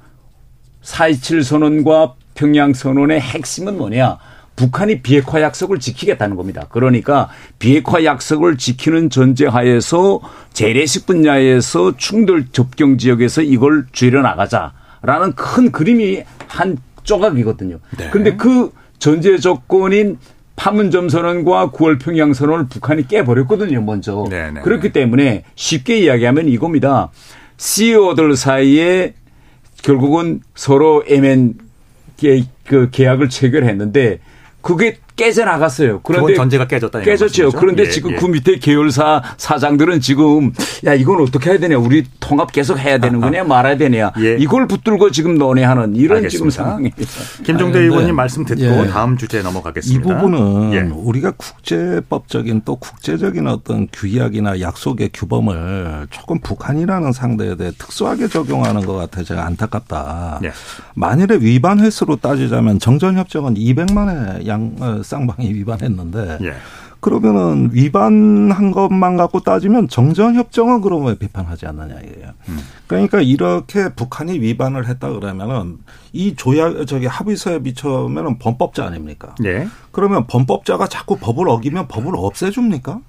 4.27 선언과 평양 선언의 핵심은 뭐냐 북한이 비핵화 약속을 지키겠다는 겁니다. 그러니까 비핵화 약속을 지키는 전제하에서 재래식 분야에서 충돌 접경 지역에서 이걸 줄여 나가자라는 큰 그림이 한 조각이거든요. 네. 그런데 그 전제 조건인 파문점 선언과 9월 평양 선언을 북한이 깨버렸거든요, 먼저. 네네. 그렇기 때문에 쉽게 이야기하면 이겁니다. CEO들 사이에 결국은 서로 MN 계- 그 계약을 체결했는데 그게 깨져나갔어요. 그런데 기본 전제가 깨졌다. 깨졌죠. 그런데 예, 지금 예. 그 밑에 계열사 사장들은 지금 야 이건 어떻게 해야 되냐 우리 통합 계속 해야 되는 거냐 말아야 되냐 이걸 붙들고 지금 논의하는 이런 지금 알겠습니다. 상황입니다. 김종대 아니, 의원님 말씀 듣고 예. 다음 주제에 넘어가겠습니다. 이 부분은 예. 우리가 국제법적인 또 국제적인 어떤 규약이나 약속의 규범을 조금 북한이라는 상대에 대해 특수하게 적용하는 것 같아 제가 안타깝다. 예. 만일에 위반 횟수로 따지자면 정전협정은 200만의 양 어, 쌍방이 위반했는데 예. 그러면은 위반한 것만 갖고 따지면 정전협정은 그러면 왜 비판하지 않느냐 이거예요. 그러니까 이렇게 북한이 위반을 했다 그러면은 이 조약 저기 합의서에 비춰면은 범법자 아닙니까? 예. 그러면 범법자가 자꾸 법을 어기면 법을 없애줍니까?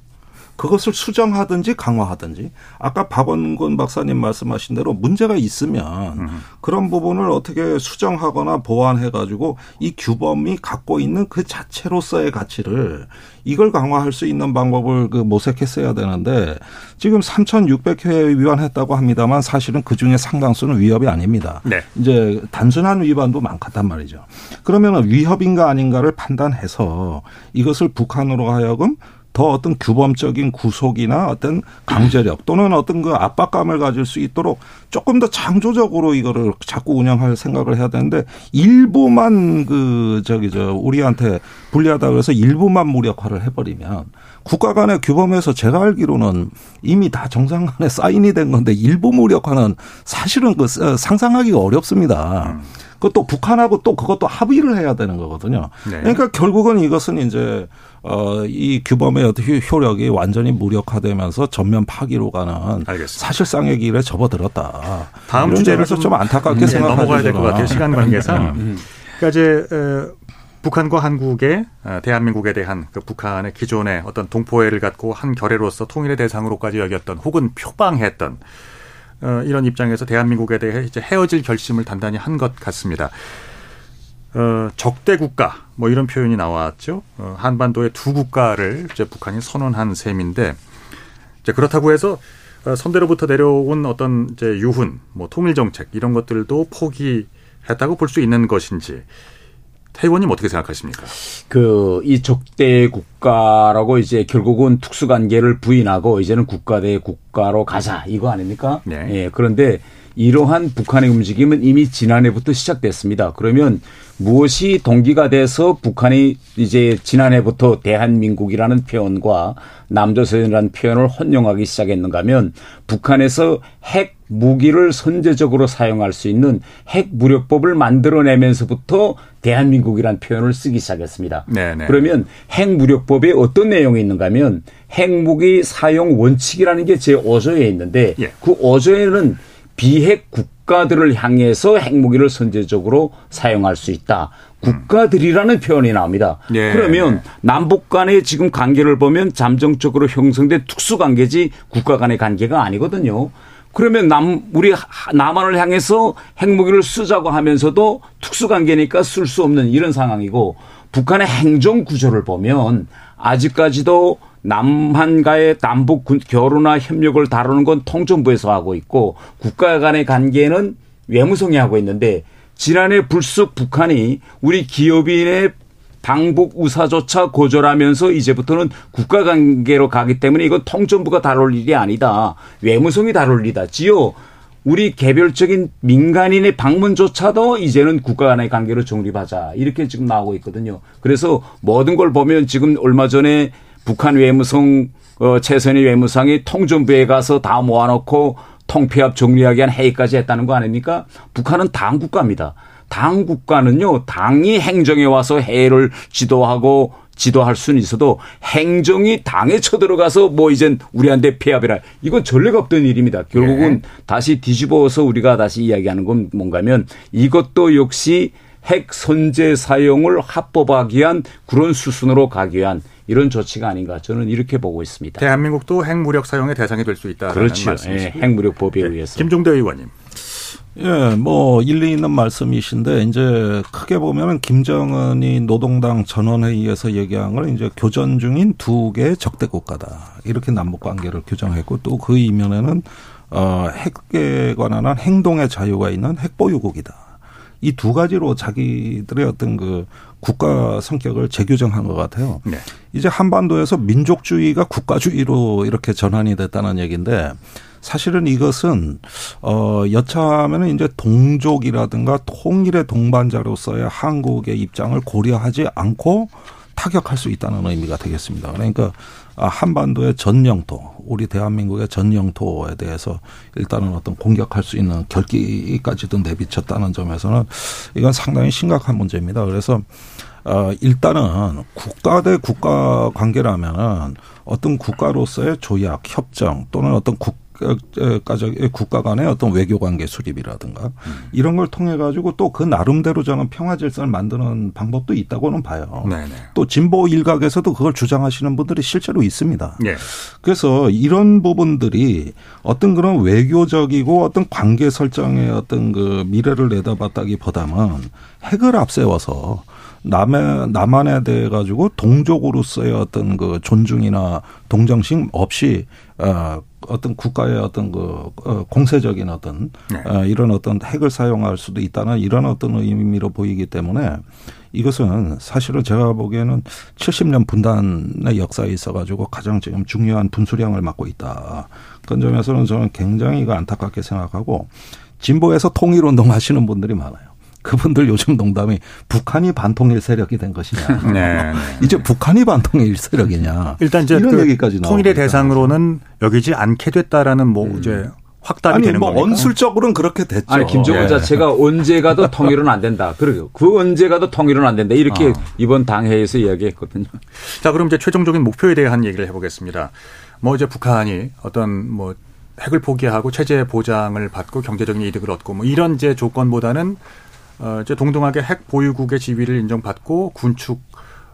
그것을 수정하든지 강화하든지 아까 박원근 박사님 말씀하신 대로 문제가 있으면 그런 부분을 어떻게 수정하거나 보완해 가지고 이 규범이 갖고 있는 그 자체로서의 가치를 이걸 강화할 수 있는 방법을 그 모색했어야 되는데 지금 3,600회 위반했다고 합니다만 사실은 그 중에 상당수는 위협이 아닙니다. 네. 이제 단순한 위반도 많단 말이죠. 그러면 위협인가 아닌가를 판단해서 이것을 북한으로 하여금 더 어떤 규범적인 구속이나 어떤 강제력 또는 어떤 그 압박감을 가질 수 있도록 조금 더 창조적으로 이거를 자꾸 운영할 생각을 해야 되는데 일부만 그 저기 저 우리한테 불리하다 그래서 일부만 무력화를 해버리면 국가 간의 규범에서 제가 알기로는 이미 다 정상 간에 사인이 된 건데 일부 무력화는 사실은 그 상상하기가 어렵습니다. 그것도 북한하고 또 그것도 합의를 해야 되는 거거든요. 네. 그러니까 결국은 이것은 이제 어, 이 규범의 어떤 효- 효력이 완전히 무력화되면서 전면 파기로 가는 사실상의 길에 접어들었다. 다음 주제를 점에서 좀 안타깝게 예, 생각하죠. 넘어가야 될 것. 같아요. 시간 관계상. 음. 그러니까 이제 어, 북한과 한국의 어, 대한민국에 대한 그 북한의 기존의 어떤 동포애를 갖고 한 결의로서 통일의 대상으로까지 여겼던 혹은 표방했던 어, 이런 입장에서 대한민국에 대해 이제 헤어질 결심을 단단히 한 것 같습니다. 어, 적대 국가 뭐 이런 표현이 나왔죠. 어, 한반도의 두 국가를 이제 북한이 선언한 셈인데 이제 그렇다고 해서 어, 선대로부터 내려온 어떤 이제 유훈, 뭐 통일 정책 이런 것들도 포기했다고 볼 수 있는 것인지 태 의원님 어떻게 생각하십니까? 그 이 적대 국가라고 이제 결국은 특수 관계를 부인하고 이제는 국가 대 국가로 가자 이거 아닙니까? 네. 예. 그런데 이러한 북한의 움직임은 이미 지난해부터 시작됐습니다. 그러면 무엇이 동기가 돼서 북한이 이제 지난해부터 대한민국이라는 표현과 남조선이라는 표현을 혼용하기 시작했는가 하면 북한에서 핵 무기를 선제적으로 사용할 수 있는 핵 무력법을 만들어내면서부터 대한민국이라는 표현을 쓰기 시작했습니다. 네네. 그러면 핵 무력법에 어떤 내용이 있는가 하면 핵무기 사용 원칙이라는 게 제 5조에 있는데 예. 그 5조에는 비핵 국가들을 향해서 핵무기를 선제적으로 사용할 수 있다. 국가들이라는 표현이 나옵니다. 예. 그러면 남북 간의 지금 관계를 보면 잠정적으로 형성된 특수 관계지 국가 간의 관계가 아니거든요. 그러면 남 우리 하- 남한을 향해서 핵무기를 쓰자고 하면서도 특수 관계니까 쓸 수 없는 이런 상황이고 북한의 행정 구조를 보면 아직까지도 남한과의 남북 군- 교류나 협력을 다루는 건 통전부에서 하고 있고 국가 간의 관계는 외무성이 하고 있는데 지난해 불쑥 북한이 우리 기업인의 방북 우사조차 고절하면서 이제부터는 국가 관계로 가기 때문에 이건 통전부가 다룰 일이 아니다. 외무성이 다룰 일이다. 지요 우리 개별적인 민간인의 방문조차도 이제는 국가 간의 관계로 정립하자. 이렇게 지금 나오고 있거든요. 그래서 모든 걸 보면 지금 얼마 전에 북한 외무성 어, 최선희 외무상이 통전부에 가서 다 모아놓고 통폐합 정리하기 위한 회의까지 했다는 거 아닙니까? 북한은 당 국가입니다. 당 국가는요, 당이 행정에 와서 해를 지도하고 지도할 수는 있어도 행정이 당에 쳐들어가서 뭐 이젠 우리한테 폐합이라 이건 전례가 없던 일입니다. 결국은 다시 뒤집어서 우리가 다시 이야기하는 건 뭔가 하면 이것도 역시 핵 선제 사용을 합법화하기 위한 그런 수순으로 가기 위한 이런 조치가 아닌가 저는 이렇게 보고 있습니다. 대한민국도 핵무력 사용의 대상이 될 수 있다는 그렇죠. 예, 핵무력법에 네. 의해서. 김종대 의원님. 예, 뭐 일리 있는 말씀이신데 이제 크게 보면은 김정은이 노동당 전원회의에서 얘기한 걸 이제 교전 중인 두 개의 적대 국가다 이렇게 남북 관계를 규정했고 또 그 이면에는 어 핵에 관한 한 행동의 자유가 있는 핵보유국이다. 이 두 가지로 자기들의 어떤 그 국가 성격을 재규정한 것 같아요. 네. 이제 한반도에서 민족주의가 국가주의로 이렇게 전환이 됐다는 얘기인데 사실은 이것은 어 여차하면은 이제 동족이라든가 통일의 동반자로서의 한국의 입장을 고려하지 않고 타격할 수 있다는 의미가 되겠습니다. 그러니까 아, 한반도의 전 영토, 우리 대한민국의 전 영토에 대해서 일단은 어떤 공격할 수 있는 결기까지도 내비쳤다는 점에서는 이건 상당히 심각한 문제입니다. 그래서 어, 일단은 국가 대 국가 관계라면은 어떤 국가로서의 조약, 협정 또는 어떤 국 국가 간의 어떤 외교 관계 수립이라든가 이런 걸 통해 가지고 또 그 나름대로 저는 평화 질서를 만드는 방법도 있다고는 봐요. 네네. 또 진보 일각에서도 그걸 주장하시는 분들이 실제로 있습니다. 예. 그래서 이런 부분들이 어떤 그런 외교적이고 어떤 관계 설정의 어떤 그 미래를 내다봤다기보다는 핵을 앞세워서 남의 남한에 대해 가지고 동족으로서의 어떤 그 존중이나 동정심 없이 어 어떤 국가의 어떤 그 어, 공세적인 어떤 네. 어, 이런 어떤 핵을 사용할 수도 있다는 이런 어떤 의미로 보이기 때문에 이것은 사실은 제가 보기에는 70년 분단의 역사에 있어 가지고 가장 지금 중요한 분수령을 맡고 있다. 그런 점에서는 저는 굉장히 안타깝게 생각하고 진보에서 통일운동 하시는 분들이 많아요. 그분들 요즘 농담이 북한이 반통일 세력이 된 것이냐. 네, 네. 이제 북한이 반통일 세력이냐. 일단 이제 이런 그 얘기까지 통일의. 대상으로는 여기지 않게 됐다라는 뭐 이제 확답이 아니 되는 뭐 겁니까? 언술적으로는 그렇게 됐죠. 아니 김정은 예. 자체가 언제 가도 통일은 안 된다. 그러게요. 그 언제 가도 통일은 안 된다. 이렇게 아. 이번 당회에서 이야기했거든요. 자, 그럼 이제 최종적인 목표에 대한 얘기를 해보겠습니다. 뭐 이제 북한이 어떤 뭐 핵을 포기하고 체제 보장을 받고 경제적인 이득을 얻고 뭐 이런 이제 조건보다는 어 이제 동등하게 핵 보유국의 지위를 인정받고 군축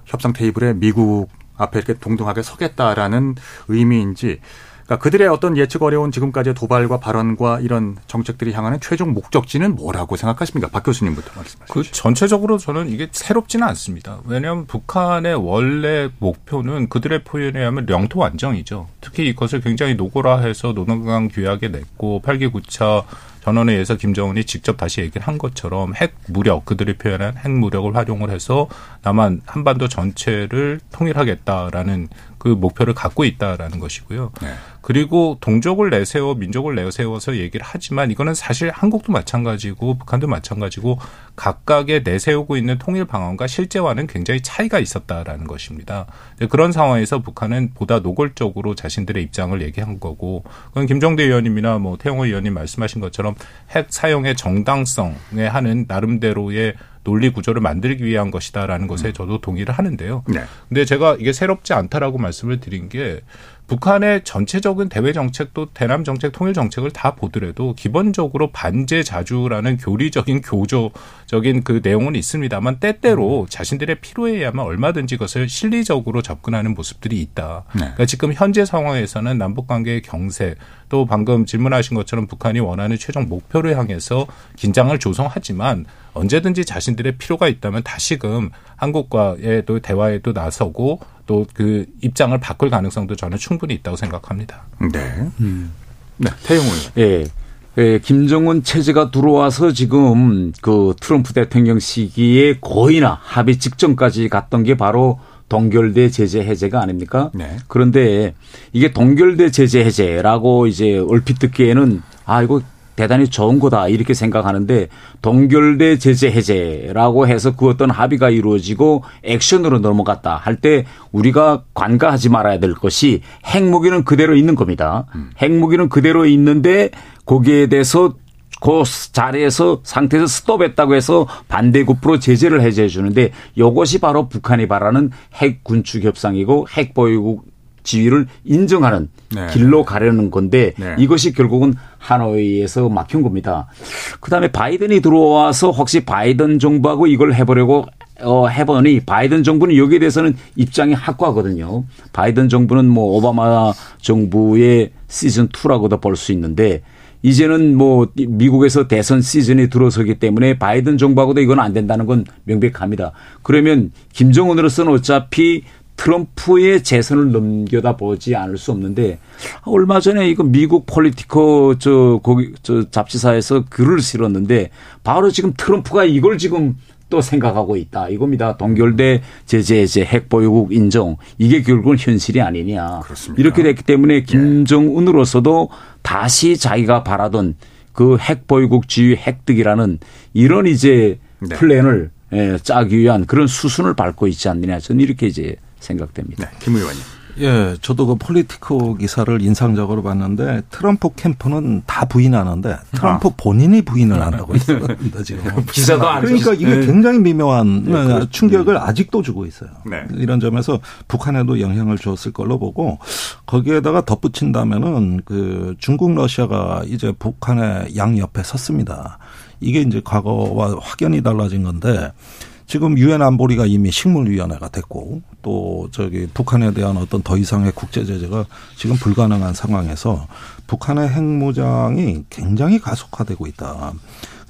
협상 테이블에 미국 앞에 이렇게 동등하게 서겠다라는 의미인지 그러니까 그들의 어떤 예측 어려운 지금까지의 도발과 발언과 이런 정책들이 향하는 최종 목적지는 뭐라고 생각하십니까? 박 교수님부터 말씀하시죠. 그 전체적으로 저는 이게 새롭지는 않습니다. 왜냐하면 북한의 원래 목표는 그들의 표현에 의하면 영토 완정이죠. 특히 이것을 굉장히 노골화해서 노동강 규약에 냈고 8기 9차 전원회의에서 김정은이 직접 다시 얘기를 한 것처럼 핵 무력 그들이 표현한 핵 무력을 활용을 해서 남한 한반도 전체를 통일하겠다라는 그 목표를 갖고 있다라는 것이고요. 네. 그리고 동족을 내세워 민족을 내세워서 얘기를 하지만 이거는 사실 한국도 마찬가지고 북한도 마찬가지고 각각의 내세우고 있는 통일 방안과 실제와는 굉장히 차이가 있었다라는 것입니다. 그런 상황에서 북한은 보다 노골적으로 자신들의 입장을 얘기한 거고 그건 김정대 의원님이나 뭐 태영호 의원님 말씀하신 것처럼 핵 사용의 정당성에 하는 나름대로의 논리 구조를 만들기 위한 것이다라는 것에 저도 동의를 하는데요. 네. 근데 제가 이게 새롭지 않다라고 말씀을 드린 게 북한의 전체적인 대외 정책도 대남 정책, 통일 정책을 다 보더라도 기본적으로 반제 자주라는 교리적인 교조적인 그 내용은 있습니다만 때때로 자신들의 필요에 의하면 얼마든지 그것을 실리적으로 접근하는 모습들이 있다. 네. 그러니까 지금 현재 상황에서는 남북 관계의 경세 또 방금 질문하신 것처럼 북한이 원하는 최종 목표를 향해서 긴장을 조성하지만 언제든지 자신들의 필요가 있다면 다시금 한국과의 또 대화에도 나서고 또 그 입장을 바꿀 가능성도 저는 충분히 있다고 생각합니다. 네. 네. 태용 의원. 예. 예, 김정은 체제가 들어와서 지금 그 트럼프 대통령 시기에 거의나 합의 직전까지 갔던 게 바로 동결대 제재 해제가 아닙니까? 네. 그런데 이게 동결대 제재 해제라고 이제 얼핏 듣기에는 아 이거 대단히 좋은 거다 이렇게 생각하는데 동결대 제재 해제라고 해서 그 어떤 합의가 이루어지고 액션으로 넘어갔다 할 때 우리가 관가하지 말아야 될 것이 핵무기는 그대로 있는 겁니다. 핵무기는 그대로 있는데 거기에 대해서 그 자리에서 상태에서 스톱했다고 해서 반대급부로 제재를 해제해 주는데 이것이 바로 북한이 바라는 핵 군축 협상이고 핵 보유국 지위를 인정하는 네. 길로 가려는 건데 네. 이것이 결국은 하노이에서 막힌 겁니다. 그다음에 바이든이 들어와서 혹시 바이든 정부하고 이걸 해보려고 어, 해보니 바이든 정부는 여기에 대해서는 입장이 확고하거든요. 바이든 정부는 뭐 오바마 정부의 시즌 2라고도 볼 수 있는데 이제는 뭐 미국에서 대선 시즌이 들어서기 때문에 바이든 정부하고도 이건 안 된다는 건 명백합니다. 그러면 김정은으로서는 어차피 트럼프의 재선을 넘겨다 보지 않을 수 없는데 얼마 전에 이거 미국 폴리티코 저 거기 저 잡지사에서 글을 실었는데 바로 지금 트럼프가 이걸 지금 또 생각하고 있다. 이겁니다. 동결 대 제재 해제 핵보유국 인정. 이게 결국은 현실이 아니냐. 이렇게 됐기 때문에 김정은으로서도 다시 자기가 바라던 그 핵보유국 지위 획득이라는 이런 이제 네. 플랜을 예, 짜기 위한 그런 수순을 밟고 있지 않느냐. 저는 이렇게 이제 생각됩니다. 김 의원님. 예, 저도 그 폴리티코 기사를 인상적으로 봤는데 트럼프 캠프는 다 부인하는데 트럼프 본인이 부인을 안 하고 있습니다 지금. 기사도 안 그러니까 했- 이게 네. 굉장히 미묘한 네, 그렇죠. 충격을 아직도 주고 있어요. 네. 이런 점에서 북한에도 영향을 줬을 걸로 보고 거기에다가 덧붙인다면은 그 중국 러시아가 이제 북한의 양 옆에 섰습니다. 이게 이제 과거와 확연히 달라진 건데 지금 유엔 안보리가 이미 식물위원회가 됐고 또 저기 북한에 대한 어떤 더 이상의 국제 제재가 지금 불가능한 상황에서 북한의 핵무장이 굉장히 가속화되고 있다.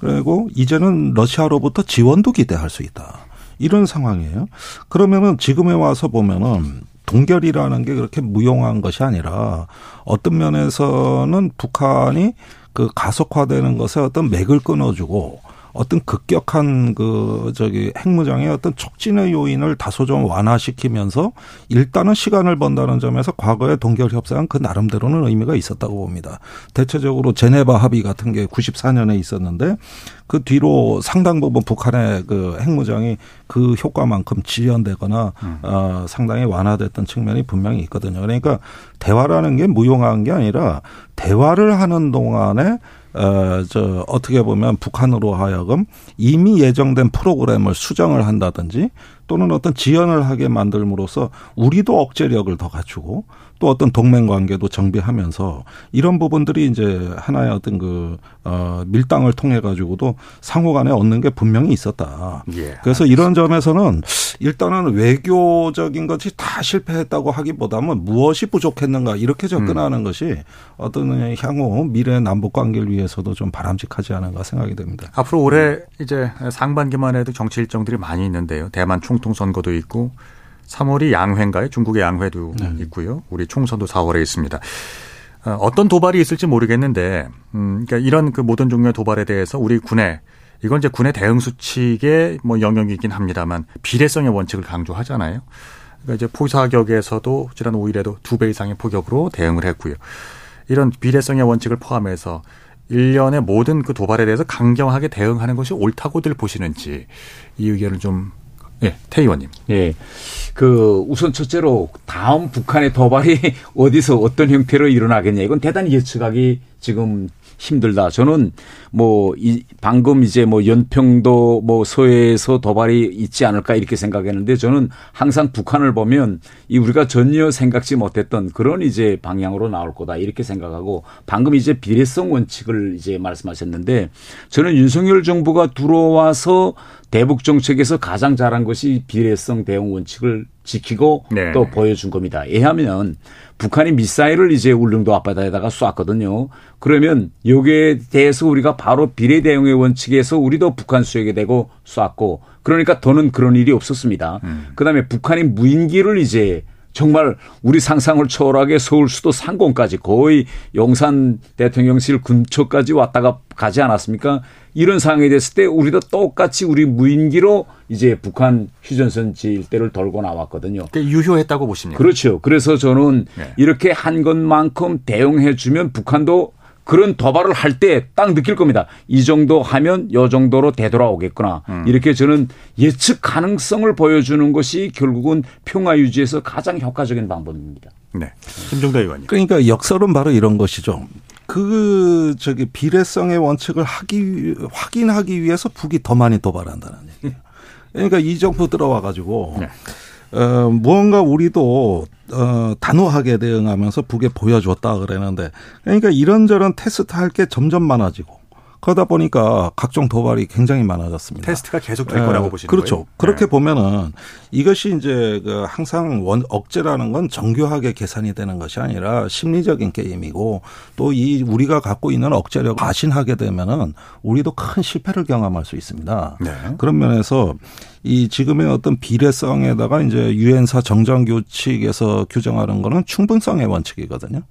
그리고 이제는 러시아로부터 지원도 기대할 수 있다. 이런 상황이에요. 그러면은 지금에 와서 보면은 동결이라는 게 그렇게 무용한 것이 아니라 어떤 면에서는 북한이 그 가속화되는 것에 어떤 맥을 끊어주고 어떤 급격한 그 저기 핵무장의 어떤 촉진의 요인을 다소 좀 완화시키면서 일단은 시간을 번다는 점에서 과거의 동결 협상은 그 나름대로는 의미가 있었다고 봅니다. 대체적으로 제네바 합의 같은 게 94년에 있었는데 그 뒤로 상당 부분 북한의 그 핵무장이 그 효과만큼 지연되거나 어 상당히 완화됐던 측면이 분명히 있거든요. 그러니까 대화라는 게 무용한 게 아니라 대화를 하는 동안에 어, 저, 어떻게 보면 북한으로 하여금 이미 예정된 프로그램을 수정을 한다든지 또는 어떤 지연을 하게 만들므로써 우리도 억제력을 더 갖추고 또 어떤 동맹 관계도 정비하면서 이런 부분들이 이제 하나의 어떤 그, 어, 밀당을 통해 가지고도 상호 간에 얻는 게 분명히 있었다. 예. 그래서 이런 점에서는 일단은 외교적인 것이 다 실패했다고 하기보다는 무엇이 부족했는가 이렇게 접근하는 것이 어떤 향후 미래 남북 관계를 위해서도 좀 바람직하지 않은가 생각이 됩니다. 앞으로 올해 이제 상반기만 해도 정치 일정들이 많이 있는데요. 대만 총통 선거도 있고 3월이 양회인가요? 중국의 양회도 있고요. 우리 총선도 4월에 있습니다. 어, 어떤 도발이 있을지 모르겠는데, 음, 그러니까 이런 그 모든 종류의 도발에 대해서 우리 군의 이건 이제 군의 대응 수칙의 뭐 영역이긴 합니다만 비례성의 원칙을 강조하잖아요. 그러니까 이제 포사격에서도 지난 5일에도 두 배 이상의 포격으로 대응을 했고요. 이런 비례성의 원칙을 포함해서 일련의 모든 그 도발에 대해서 강경하게 대응하는 것이 옳다고들 보시는지 이 의견을 좀 예, 태 의원님. 예. 그 우선 첫째로 다음 북한의 도발이 어디서 어떤 형태로 일어나겠냐 이건 대단히 예측하기 지금 힘들다. 저는 뭐 이 방금 이제 뭐 연평도 뭐 서해에서 도발이 있지 않을까 이렇게 생각했는데 저는 항상 북한을 보면 이 우리가 전혀 생각지 못했던 그런 이제 방향으로 나올 거다 이렇게 생각하고 방금 이제 비례성 원칙을 이제 말씀하셨는데 저는 윤석열 정부가 들어와서 대북 정책에서 가장 잘한 것이 비례성 대응 원칙을 지키고 네. 또 보여준 겁니다. 왜냐하면 북한이 미사일을 이제 울릉도 앞바다에다가 쐈거든요. 그러면 여기에 대해서 우리가 바로 비례 대응의 원칙에서 우리도 북한 수역에 대고 쐈고 그러니까 더는 그런 일이 없었습니다. 그다음에 북한이 무인기를 이제 정말 우리 상상을 초월하게 서울 수도 상공까지 거의 용산 대통령실 근처까지 왔다가 가지 않았습니까? 이런 상황이 됐을 때 우리도 똑같이 우리 무인기로 이제 북한 휴전선 지 일대를 돌고 나왔거든요. 유효했다고 보십니까? 그렇죠. 그래서 저는 네. 이렇게 한 것만큼 대응해 주면 북한도 그런 도발을 할 때 딱 느낄 겁니다. 이 정도 하면 요 정도로 되돌아오겠구나. 음. 이렇게 저는 예측 가능성을 보여주는 것이 결국은 평화 유지에서 가장 효과적인 방법입니다. 네. 김종대 의원님. 그러니까 역설은 바로 이런 것이죠. 그 저기 비례성의 원칙을 하기 위- 확인하기 위해서 북이 더 많이 도발한다는 얘기예요. 그러니까 이 정부 들어와 가지고 어, 무언가 우리도 어, 단호하게 대응하면서 북에 보여줬다 그랬는데 그러니까 이런저런 테스트 할 게 점점 많아지고 그러다 보니까 각종 도발이 굉장히 많아졌습니다. 테스트가 계속 될 거라고 예, 보시는 그렇죠. 거예요? 그렇게 네. 보면은 이것이 이제 그 항상 원 억제라는 건 정교하게 계산이 되는 것이 아니라 심리적인 게임이고 또 이 우리가 갖고 있는 억제력을 과신하게 되면은 우리도 큰 실패를 경험할 수 있습니다. 네. 그런 면에서 이 지금의 어떤 비례성에다가 이제 유엔사 정장 규칙에서 규정하는 거는 충분성의 원칙이거든요.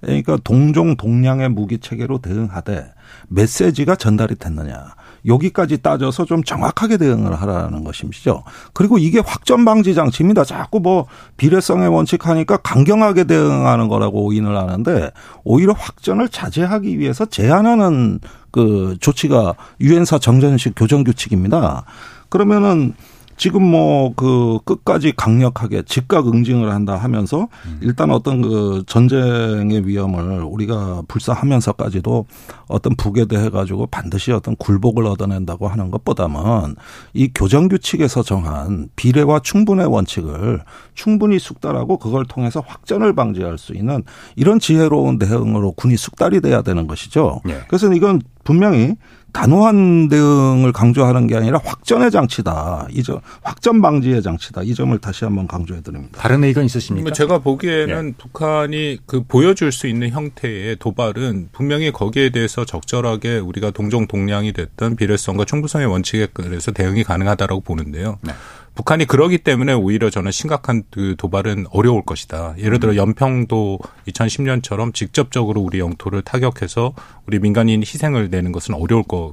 그러니까 동종 동량의 무기 체계로 대응하되 메시지가 전달이 됐느냐. 여기까지 따져서 좀 정확하게 대응을 하라는 것이죠. 그리고 이게 확전 방지 장치입니다. 자꾸 뭐 비례성의 원칙 하니까 강경하게 대응하는 거라고 오인을 하는데 오히려 확전을 자제하기 위해서 제한하는 그 조치가 유엔사 정전식 교정 규칙입니다. 그러면은 지금 뭐 그 끝까지 강력하게 즉각 응징을 한다 하면서 일단 어떤 그 전쟁의 위험을 우리가 불사하면서까지도 어떤 북에 대해 가지고 반드시 어떤 굴복을 얻어낸다고 하는 것보다는 이 교정 규칙에서 정한 비례와 충분의 원칙을 충분히 숙달하고 그걸 통해서 확전을 방지할 수 있는 이런 지혜로운 대응으로 군이 숙달이 돼야 되는 것이죠. 네. 그래서 이건 분명히 단호한 대응을 강조하는 게 아니라 확전의 장치다. 이 점 확전 방지의 장치다. 이 점을 다시 한번 강조해 드립니다. 다른 의견 있으십니까? 뭐 제가 보기에는 예. 북한이 그 보여줄 수 있는 형태의 도발은 분명히 거기에 대해서 적절하게 우리가 동종 동량이 됐던 비례성과 충분성의 원칙에 그래서 대응이 가능하다라고 보는데요. 네. 북한이 그러기 때문에 오히려 저는 심각한 그 도발은 어려울 것이다. 예를 들어 연평도 2010년처럼 직접적으로 우리 영토를 타격해서 우리 민간인 희생을 내는 것은 어려울 것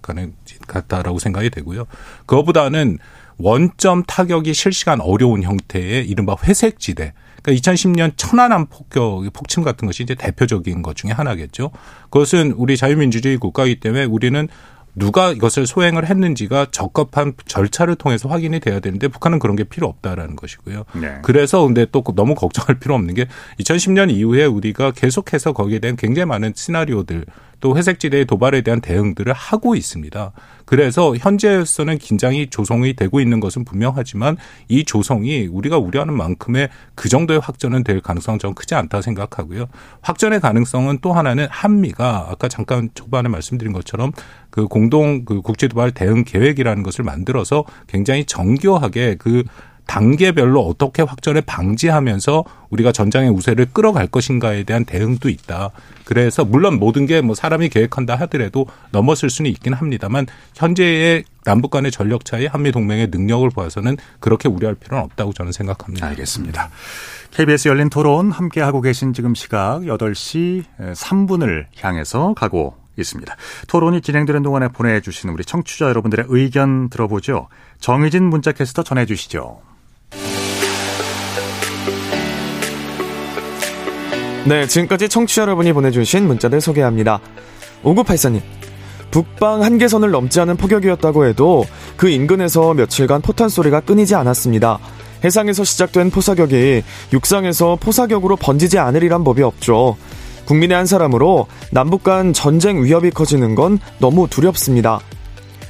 같다라고 생각이 되고요. 그거보다는 원점 타격이 실시간 어려운 형태의 이른바 회색지대. 그러니까 2010년 천안함 폭격, 폭침 같은 것이 이제 대표적인 것 중에 하나겠죠. 그것은 우리 자유민주주의 국가이기 때문에 우리는 누가 이것을 소행을 했는지가 적합한 절차를 통해서 확인이 돼야 되는데 북한은 그런 게 필요 없다라는 것이고요. 네. 그래서 근데 또 너무 걱정할 필요 없는 게 2010년 이후에 우리가 계속해서 거기에 대한 굉장히 많은 시나리오들 또 회색지대의 도발에 대한 대응들을 하고 있습니다. 그래서 현재로서는 긴장이 조성이 되고 있는 것은 분명하지만 이 조성이 우리가 우려하는 만큼의 그 정도의 확전은 될 가능성은 좀 크지 않다 생각하고요. 확전의 가능성은 또 하나는 한미가 아까 잠깐 초반에 말씀드린 것처럼 그 공동 그 국제 도발 대응 계획이라는 것을 만들어서 굉장히 정교하게 그 단계별로 어떻게 확전을 방지하면서 우리가 전장의 우세를 끌어갈 것인가에 대한 대응도 있다. 그래서 물론 모든 게 뭐 사람이 계획한다 하더라도 넘어설 수는 있긴 합니다만 현재의 남북 간의 전력 차이, 한미 동맹의 능력을 봐서는 그렇게 우려할 필요는 없다고 저는 생각합니다. 알겠습니다. KBS 열린 토론 함께 하고 계신 지금 시각 8시 3분을 향해서 가고 있습니다. 토론이 진행되는 동안에 보내주신 우리 청취자 여러분들의 의견 들어보죠. 정의진 문자캐스터 전해주시죠. 네, 지금까지 청취자 여러분이 보내주신 문자들 소개합니다. 5984님. 북방 한계선을 넘지 않은 포격이었다고 해도 그 인근에서 며칠간 포탄 소리가 끊이지 않았습니다. 해상에서 시작된 포사격이 육상에서 포사격으로 번지지 않으리란 법이 없죠. 국민의 한 사람으로 남북 간 전쟁 위협이 커지는 건 너무 두렵습니다.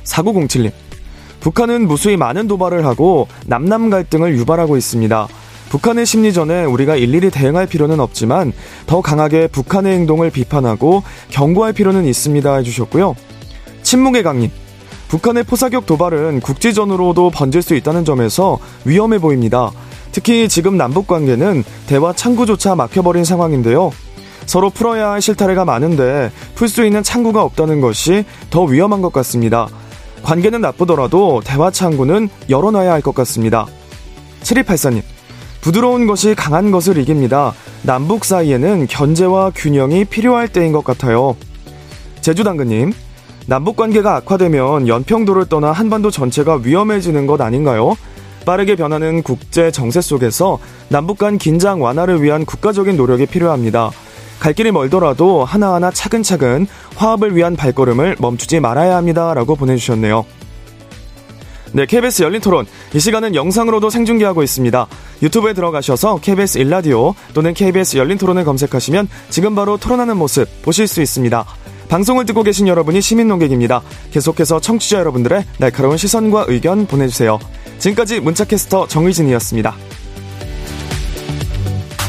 4907님. 북한은 무수히 많은 도발을 하고 남남 갈등을 유발하고 있습니다. 북한의 심리전에 우리가 일일이 대응할 필요는 없지만 더 강하게 북한의 행동을 비판하고 경고할 필요는 있습니다 해주셨고요. 침묵의 강님. 북한의 포사격 도발은 국지전으로도 번질 수 있다는 점에서 위험해 보입니다. 특히 지금 남북 관계는 대화 창구조차 막혀버린 상황인데요. 서로 풀어야 할 실타래가 많은데 풀 수 있는 창구가 없다는 것이 더 위험한 것 같습니다. 관계는 나쁘더라도 대화 창구는 열어놔야 할 것 같습니다. 7284님. 부드러운 것이 강한 것을 이깁니다. 남북 사이에는 견제와 균형이 필요할 때인 것 같아요. 제주당근님. 남북 관계가 악화되면 연평도를 떠나 한반도 전체가 위험해지는 것 아닌가요? 빠르게 변하는 국제 정세 속에서 남북 간 긴장 완화를 위한 국가적인 노력이 필요합니다. 갈 길이 멀더라도 하나하나 차근차근 화합을 위한 발걸음을 멈추지 말아야 합니다. 라고 보내주셨네요. 네, KBS 열린 토론. 이 시간은 영상으로도 생중계하고 있습니다. 유튜브에 들어가셔서 KBS 일라디오 또는 KBS 열린 토론을 검색하시면 지금 바로 토론하는 모습 보실 수 있습니다. 방송을 듣고 계신 여러분이 시민 농객입니다. 계속해서 청취자 여러분들의 날카로운 시선과 의견 보내주세요. 지금까지 문자캐스터 정의진이었습니다.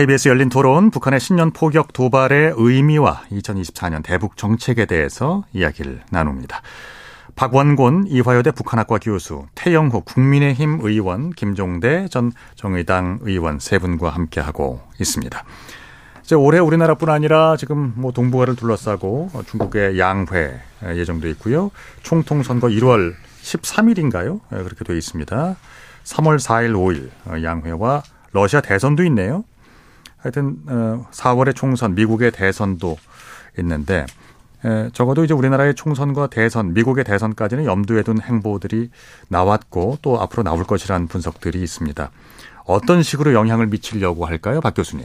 KBS 열린 토론 북한의 신년 포격 도발의 의미와 2024년 대북 정책에 대해서 이야기를 나눕니다. 박원곤 이화여대 북한학과 교수, 태영호 국민의힘 의원, 김종대 전 정의당 의원 세 분과 함께하고 있습니다. 이제 올해 우리나라뿐 아니라 지금 뭐 동북아를 둘러싸고 중국의 양회 예정도 있고요. 총통 선거 1월 13일인가요? 예, 그렇게 돼 있습니다. 3월 4일, 5일 양회와 러시아 대선도 있네요. 하여튼 4월에 어, 총선, 미국의 대선도 있는데 적어도 이제 우리나라의 총선과 대선, 미국의 대선까지는 염두에 둔 행보들이 나왔고 또 앞으로 나올 것이라는 분석들이 있습니다. 어떤 식으로 영향을 미치려고 할까요, 박 교수님?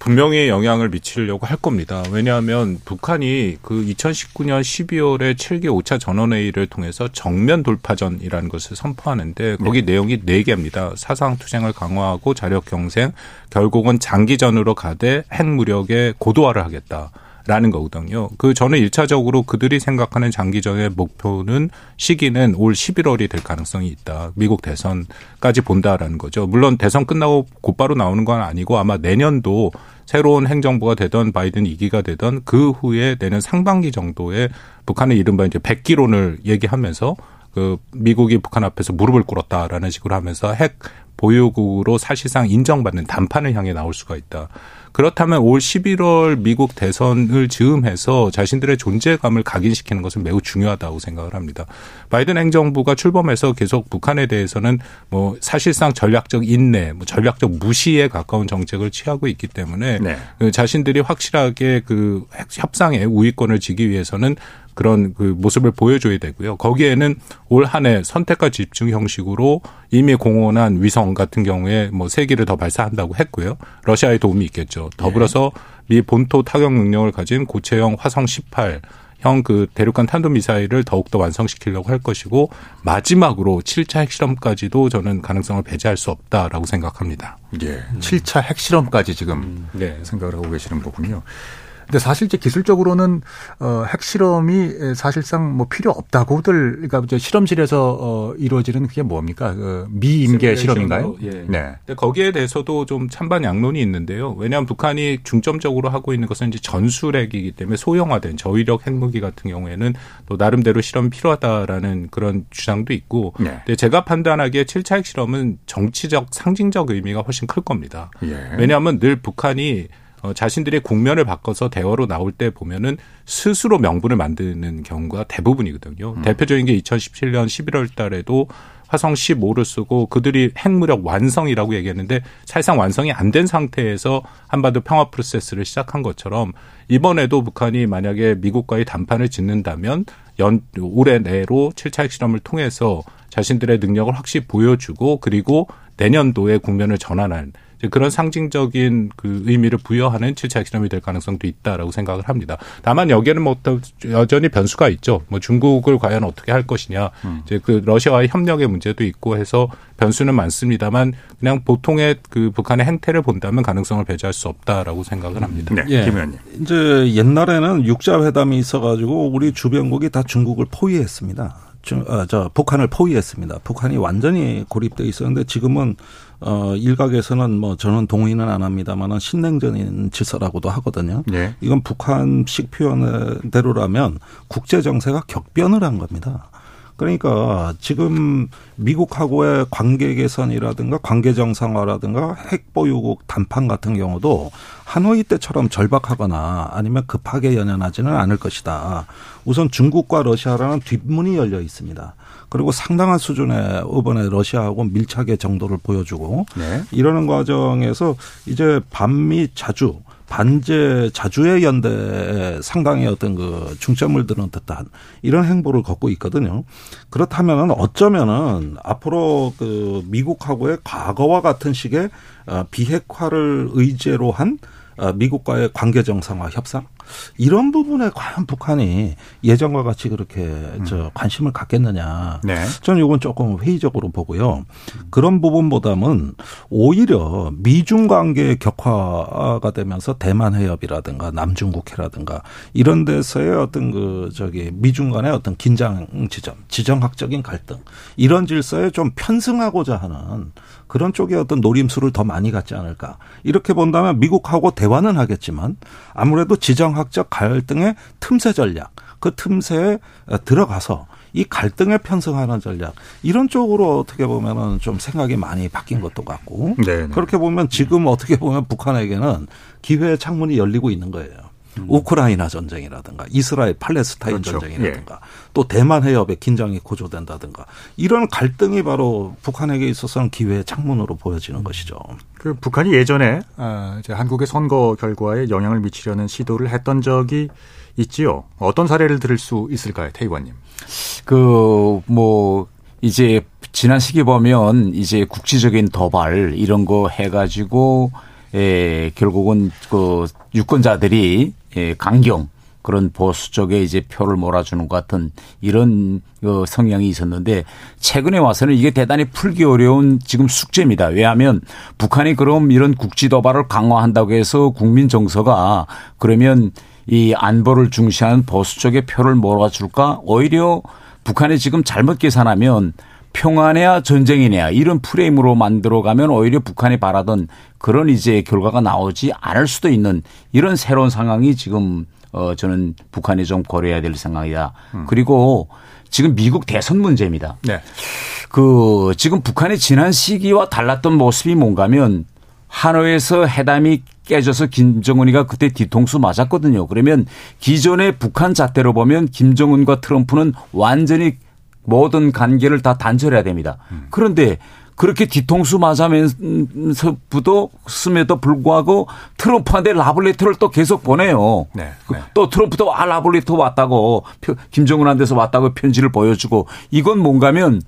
분명히 영향을 미치려고 할 겁니다. 왜냐하면 북한이 그 2019년 12월에 7개 5차 전원회의를 통해서 정면 돌파전이라는 것을 선포하는데 거기 네. 내용이 4개입니다. 사상 투쟁을 강화하고 자력 경생, 결국은 장기전으로 가되 핵무력의 고도화를 하겠다. 라는 거거든요. 그 저는 일차적으로 그들이 생각하는 장기전의 목표는 시기는 올 11월이 될 가능성이 있다. 미국 대선까지 본다라는 거죠. 물론 대선 끝나고 곧바로 나오는 건 아니고 아마 내년도 새로운 행정부가 되던 바이든 2기가 되던 그 후에 내년 상반기 정도에 북한의 이른바 이제 백기론을 얘기하면서 그 미국이 북한 앞에서 무릎을 꿇었다라는 식으로 하면서 핵 보유국으로 사실상 인정받는 단판을 향해 나올 수가 있다. 그렇다면 올 11월 미국 대선을 즈음해서 자신들의 존재감을 각인시키는 것은 매우 중요하다고 생각을 합니다. 바이든 행정부가 출범해서 계속 북한에 대해서는 뭐 사실상 전략적 인내, 뭐 전략적 무시에 가까운 정책을 취하고 있기 때문에 네. 그 자신들이 확실하게 그 협상의 우위권을 지기 위해서는 그런 그 모습을 보여줘야 되고요. 거기에는 올 한 해 선택과 집중 형식으로 이미 공헌한 위성 같은 경우에 뭐 세 기를 더 발사한다고 했고요. 러시아의 도움이 있겠죠. 더불어서 미 본토 타격 능력을 가진 고체형 화성 18 형그 대륙간 탄도 미사일을 더욱더 완성시키려고 할 것이고 마지막으로 7차 핵실험까지도 저는 가능성을 배제할 수 없다라고 생각합니다. 예. 7차 핵실험까지 지금 음. 네. 생각을 하고 계시는 거군요. 근데 사실 이제 기술적으로는 어 핵실험이 사실상 뭐 필요 없다고들 그러니까 이제 실험실에서 어 이루어지는 그게 뭡니까? 그 미임계 실험인가요? 예. 네. 근데 거기에 대해서도 좀 찬반 양론이 있는데요. 왜냐하면 북한이 중점적으로 하고 있는 것은 이제 전술핵이기 때문에 소형화된 저위력 핵무기 같은 경우에는 또 나름대로 실험이 필요하다라는 그런 주장도 있고. 네. 근데 제가 판단하기에 7차 핵실험은 정치적 상징적 의미가 훨씬 클 겁니다. 예. 왜냐하면 늘 북한이 어, 자신들의 국면을 바꿔서 대화로 나올 때 보면은 스스로 명분을 만드는 경우가 대부분이거든요. 음. 대표적인 게 2017년 11월 달에도 화성 15를 쓰고 그들이 핵무력 완성이라고 얘기했는데 사실상 완성이 안 된 상태에서 한반도 평화 프로세스를 시작한 것처럼 이번에도 북한이 만약에 미국과의 담판을 짓는다면 연 올해 내로 7차 핵실험을 통해서 자신들의 능력을 확실히 보여주고 그리고 내년도에 국면을 전환할 그런 상징적인 그 의미를 부여하는 7차 핵실험이 될 가능성도 있다라고 생각을 합니다. 다만 여기에는 뭐 여전히 변수가 있죠. 뭐 중국을 과연 어떻게 할 것이냐. 음. 이제 그 러시아와의 협력의 문제도 있고 해서 변수는 많습니다만 그냥 보통의 그 북한의 행태를 본다면 가능성을 배제할 수 없다라고 생각을 합니다. 네. 예. 김 의원님. 이제 옛날에는 육자 회담이 있어가지고 우리 주변국이 다 중국을 포위했습니다. 중, 아, 저 북한을 포위했습니다. 북한이 완전히 고립돼 있었는데 지금은 어 일각에서는 뭐 저는 동의는 안 합니다만은 신냉전인 질서라고도 하거든요. 네. 이건 북한식 표현대로라면 국제 정세가 격변을 한 겁니다. 그러니까 지금 미국하고의 관계 개선이라든가 관계 정상화라든가 핵 보유국 단판 같은 경우도 하노이 때처럼 절박하거나 아니면 급하게 연연하지는 않을 것이다. 우선 중국과 러시아라는 뒷문이 열려 있습니다. 그리고 상당한 수준의 이번에 러시아하고 밀착의 정도를 보여주고 네. 이러는 과정에서 이제 반미 자주 반제 자주의 연대에 상당히 어떤 그 중점을 두는 듯한 이런 행보를 걷고 있거든요. 그렇다면은 어쩌면은 앞으로 그 미국하고의 과거와 같은 식의 어, 비핵화를 의제로 한 어, 미국과의 관계 정상화 협상 이런 부분에 과연 북한이 예전과 같이 그렇게 저 관심을 갖겠느냐. 네. 저는 이건 조금 회의적으로 보고요. 그런 부분보다는 오히려 미중 관계 격화가 되면서 대만 해협이라든가 남중국해라든가 이런 데서의 어떤 그 저기 미중 간의 어떤 긴장 지점, 지정학적인 갈등 이런 질서에 좀 편승하고자 하는 그런 쪽에 어떤 노림수를 더 많이 갖지 않을까. 이렇게 본다면 미국하고 대화는 하겠지만 아무래도 지정학적 갈등의 틈새 전략, 그 틈새에 들어가서 이 갈등에 편승하는 전략 이런 쪽으로 어떻게 보면은 좀 생각이 많이 바뀐 것도 같고 네, 그렇게 보면 지금 어떻게 보면 북한에게는 기회의 창문이 열리고 있는 거예요. 우크라이나 전쟁이라든가 이스라엘 팔레스타인 음. 그렇죠. 전쟁이라든가 또 대만 해협의 긴장이 고조된다든가 이런 갈등이 바로 북한에게 있어서는 기회의 창문으로 보여지는 것이죠. 그 북한이 예전에 아, 이제 한국의 선거 결과에 영향을 미치려는 시도를 했던 적이 있지요. 어떤 사례를 들을 수 있을까요, 태희관님? 그, 뭐, 이제 지난 시기 보면 이제 국지적인 도발 이런 거 해가지고, 에, 결국은 그 유권자들이 예, 강경 그런 보수 쪽에 이제 표를 몰아주는 것 같은 이런 그 성향이 있었는데 최근에 와서는 이게 대단히 풀기 어려운 지금 숙제입니다. 왜냐하면 북한이 그럼 이런 국지 도발을 강화한다고 해서 국민 정서가 그러면 이 안보를 중시하는 보수 쪽에 표를 몰아줄까? 오히려 북한이 지금 잘못 계산하면 평안해야 전쟁이냐 이런 프레임으로 만들어가면 오히려 북한이 바라던 그런 이제 결과가 나오지 않을 수도 있는 이런 새로운 상황이 지금 어 저는 북한이 좀 고려해야 될 상황이다. 그리고 지금 미국 대선 문제입니다. 네. 그 지금 북한의 지난 시기와 달랐던 모습이 뭔가면 하노이에서 회담이 깨져서 김정은이가 그때 뒤통수 맞았거든요. 그러면 기존의 북한 잣대로 보면 김정은과 트럼프는 완전히 모든 관계를 다 단절해야 됩니다. 그런데 그렇게 뒤통수 맞으면서부터 스에도 불구하고 트럼프한테 라블레터를 또 계속 보내요. 네. 또 트럼프도 아 라블레터 왔다고 김정은한테서 왔다고 편지를 보여주고 이건 뭔가면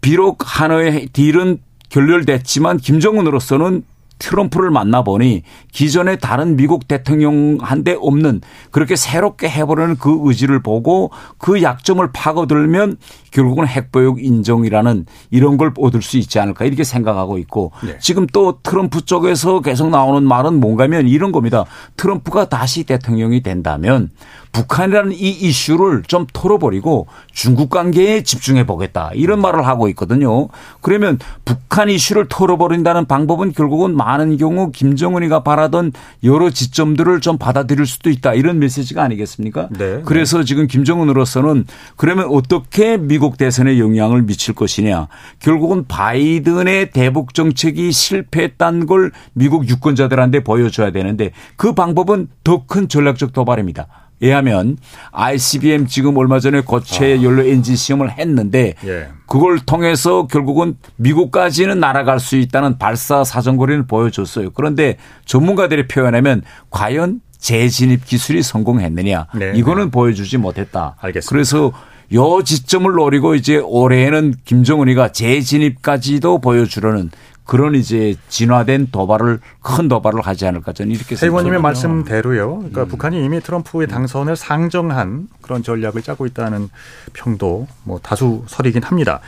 비록 하노이 딜은 결렬됐지만 김정은으로서는 트럼프를 만나보니 기존의 다른 미국 대통령한테 없는 그렇게 새롭게 해보려는 그 의지를 보고 그 약점을 파고들면 결국은 핵보육 인정이라는 이런 걸 얻을 수 있지 않을까 이렇게 생각하고 있고 네. 지금 또 트럼프 쪽에서 계속 나오는 말은 뭔가면 이런 겁니다. 트럼프가 다시 대통령이 된다면 북한이라는 이 이슈를 좀 털어버리고 중국 관계에 집중해 보겠다. 이런 말을 하고 있거든요. 그러면 북한 이슈를 털어버린다는 방법은 결국은 많은 경우 김정은이가 바라던 여러 지점들을 좀 받아들일 수도 있다. 이런 메시지가 아니겠습니까? 네. 그래서 지금 김정은으로서는 그러면 어떻게 미국 대선에 영향을 미칠 것이냐. 결국은 바이든의 대북 정책이 실패했다는 걸 미국 유권자들한테 보여줘야 되는데 그 방법은 더 큰 전략적 도발입니다. 왜냐하면 ICBM 지금 얼마 전에 고체 연료 엔진 시험을 했는데 예. 그걸 통해서 결국은 미국까지는 날아갈 수 있다는 발사 사정거리를 보여줬어요. 그런데 전문가들이 표현하면 과연 재진입 기술이 성공했느냐 네, 이거는 보여주지 못했다. 알겠습니다. 그래서 요 지점을 노리고 이제 올해에는 김정은이가 재진입까지도 보여주려는 그런 이제 진화된 도발을 큰 도발을 하지 않을까 저는 이렇게 생각합니다. 말씀대로요. 그러니까 음. 북한이 이미 트럼프의 당선을 상정한 그런 전략을 짜고 있다는 평도 뭐 다수 설이긴 합니다.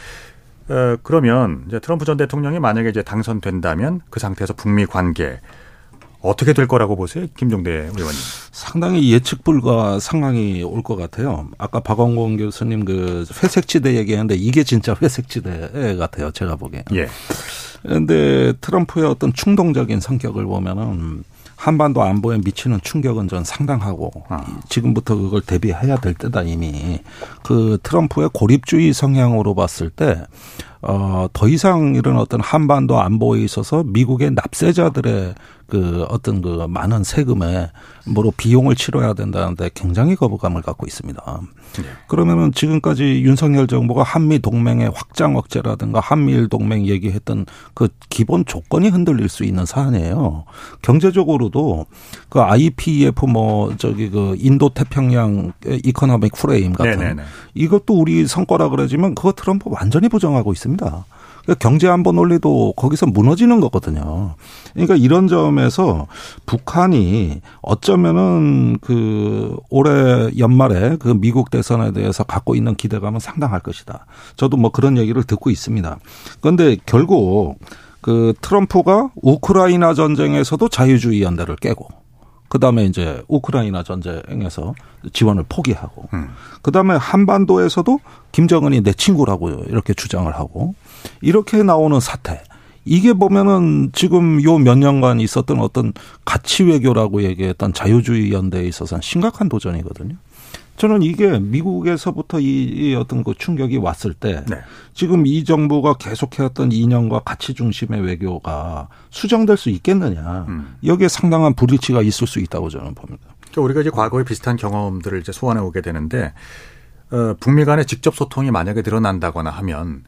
어, 그러면 이제 트럼프 전 대통령이 만약에 이제 당선된다면 그 상태에서 북미 관계 어떻게 될 거라고 보세요, 김종대 의원님? 상당히 예측 불가 상황이 올 것 같아요. 아까 박원공 교수님 그 회색지대 얘기했는데 이게 진짜 회색지대 같아요. 제가 보기에. 예. 그런데 트럼프의 어떤 충동적인 성격을 보면은 한반도 안보에 미치는 충격은 전 상당하고 지금부터 그걸 대비해야 될 때다 이미. 그 트럼프의 고립주의 성향으로 봤을 때 어, 더 이상 이런 어떤 한반도 안보에 있어서 미국의 납세자들의 그 어떤 그 많은 세금에 뭐로 비용을 치러야 된다는데 굉장히 거부감을 갖고 있습니다. 네. 그러면은 지금까지 윤석열 정부가 한미 동맹의 확장 억제라든가 한미일 동맹 얘기했던 그 기본 조건이 흔들릴 수 있는 사안이에요. 경제적으로도 그 IPEF 뭐 저기 그 인도 태평양 economic frame 같은 네네네. 이것도 우리 성과라 그러지만 그거 트럼프 완전히 부정하고 있습니다. 그러니까 경제 안보 논리도 거기서 무너지는 거거든요. 그러니까 이런 점에서 북한이 어쩌면은 그 올해 연말에 그 미국 대선에 대해서 갖고 있는 기대감은 상당할 것이다. 저도 뭐 그런 얘기를 듣고 있습니다. 그런데 결국 그 트럼프가 우크라이나 전쟁에서도 자유주의 연대를 깨고 그다음에 이제 우크라이나 전쟁에서 지원을 포기하고 음. 그다음에 한반도에서도 김정은이 내 친구라고 이렇게 주장을 하고 이렇게 나오는 사태. 이게 보면은 지금 요 몇 년간 있었던 어떤 가치 외교라고 얘기했던 자유주의 연대에 있어서는 심각한 도전이거든요. 저는 이게 미국에서부터 이, 이 어떤 그 충격이 왔을 때 네. 지금 이 정부가 계속해왔던 이념과 가치 중심의 외교가 수정될 수 있겠느냐. 음. 여기에 상당한 불일치가 있을 수 있다고 저는 봅니다. 그러니까 우리가 이제 과거에 비슷한 경험들을 이제 소환해 오게 되는데 어, 북미 간의 직접 소통이 만약에 늘어난다거나 하면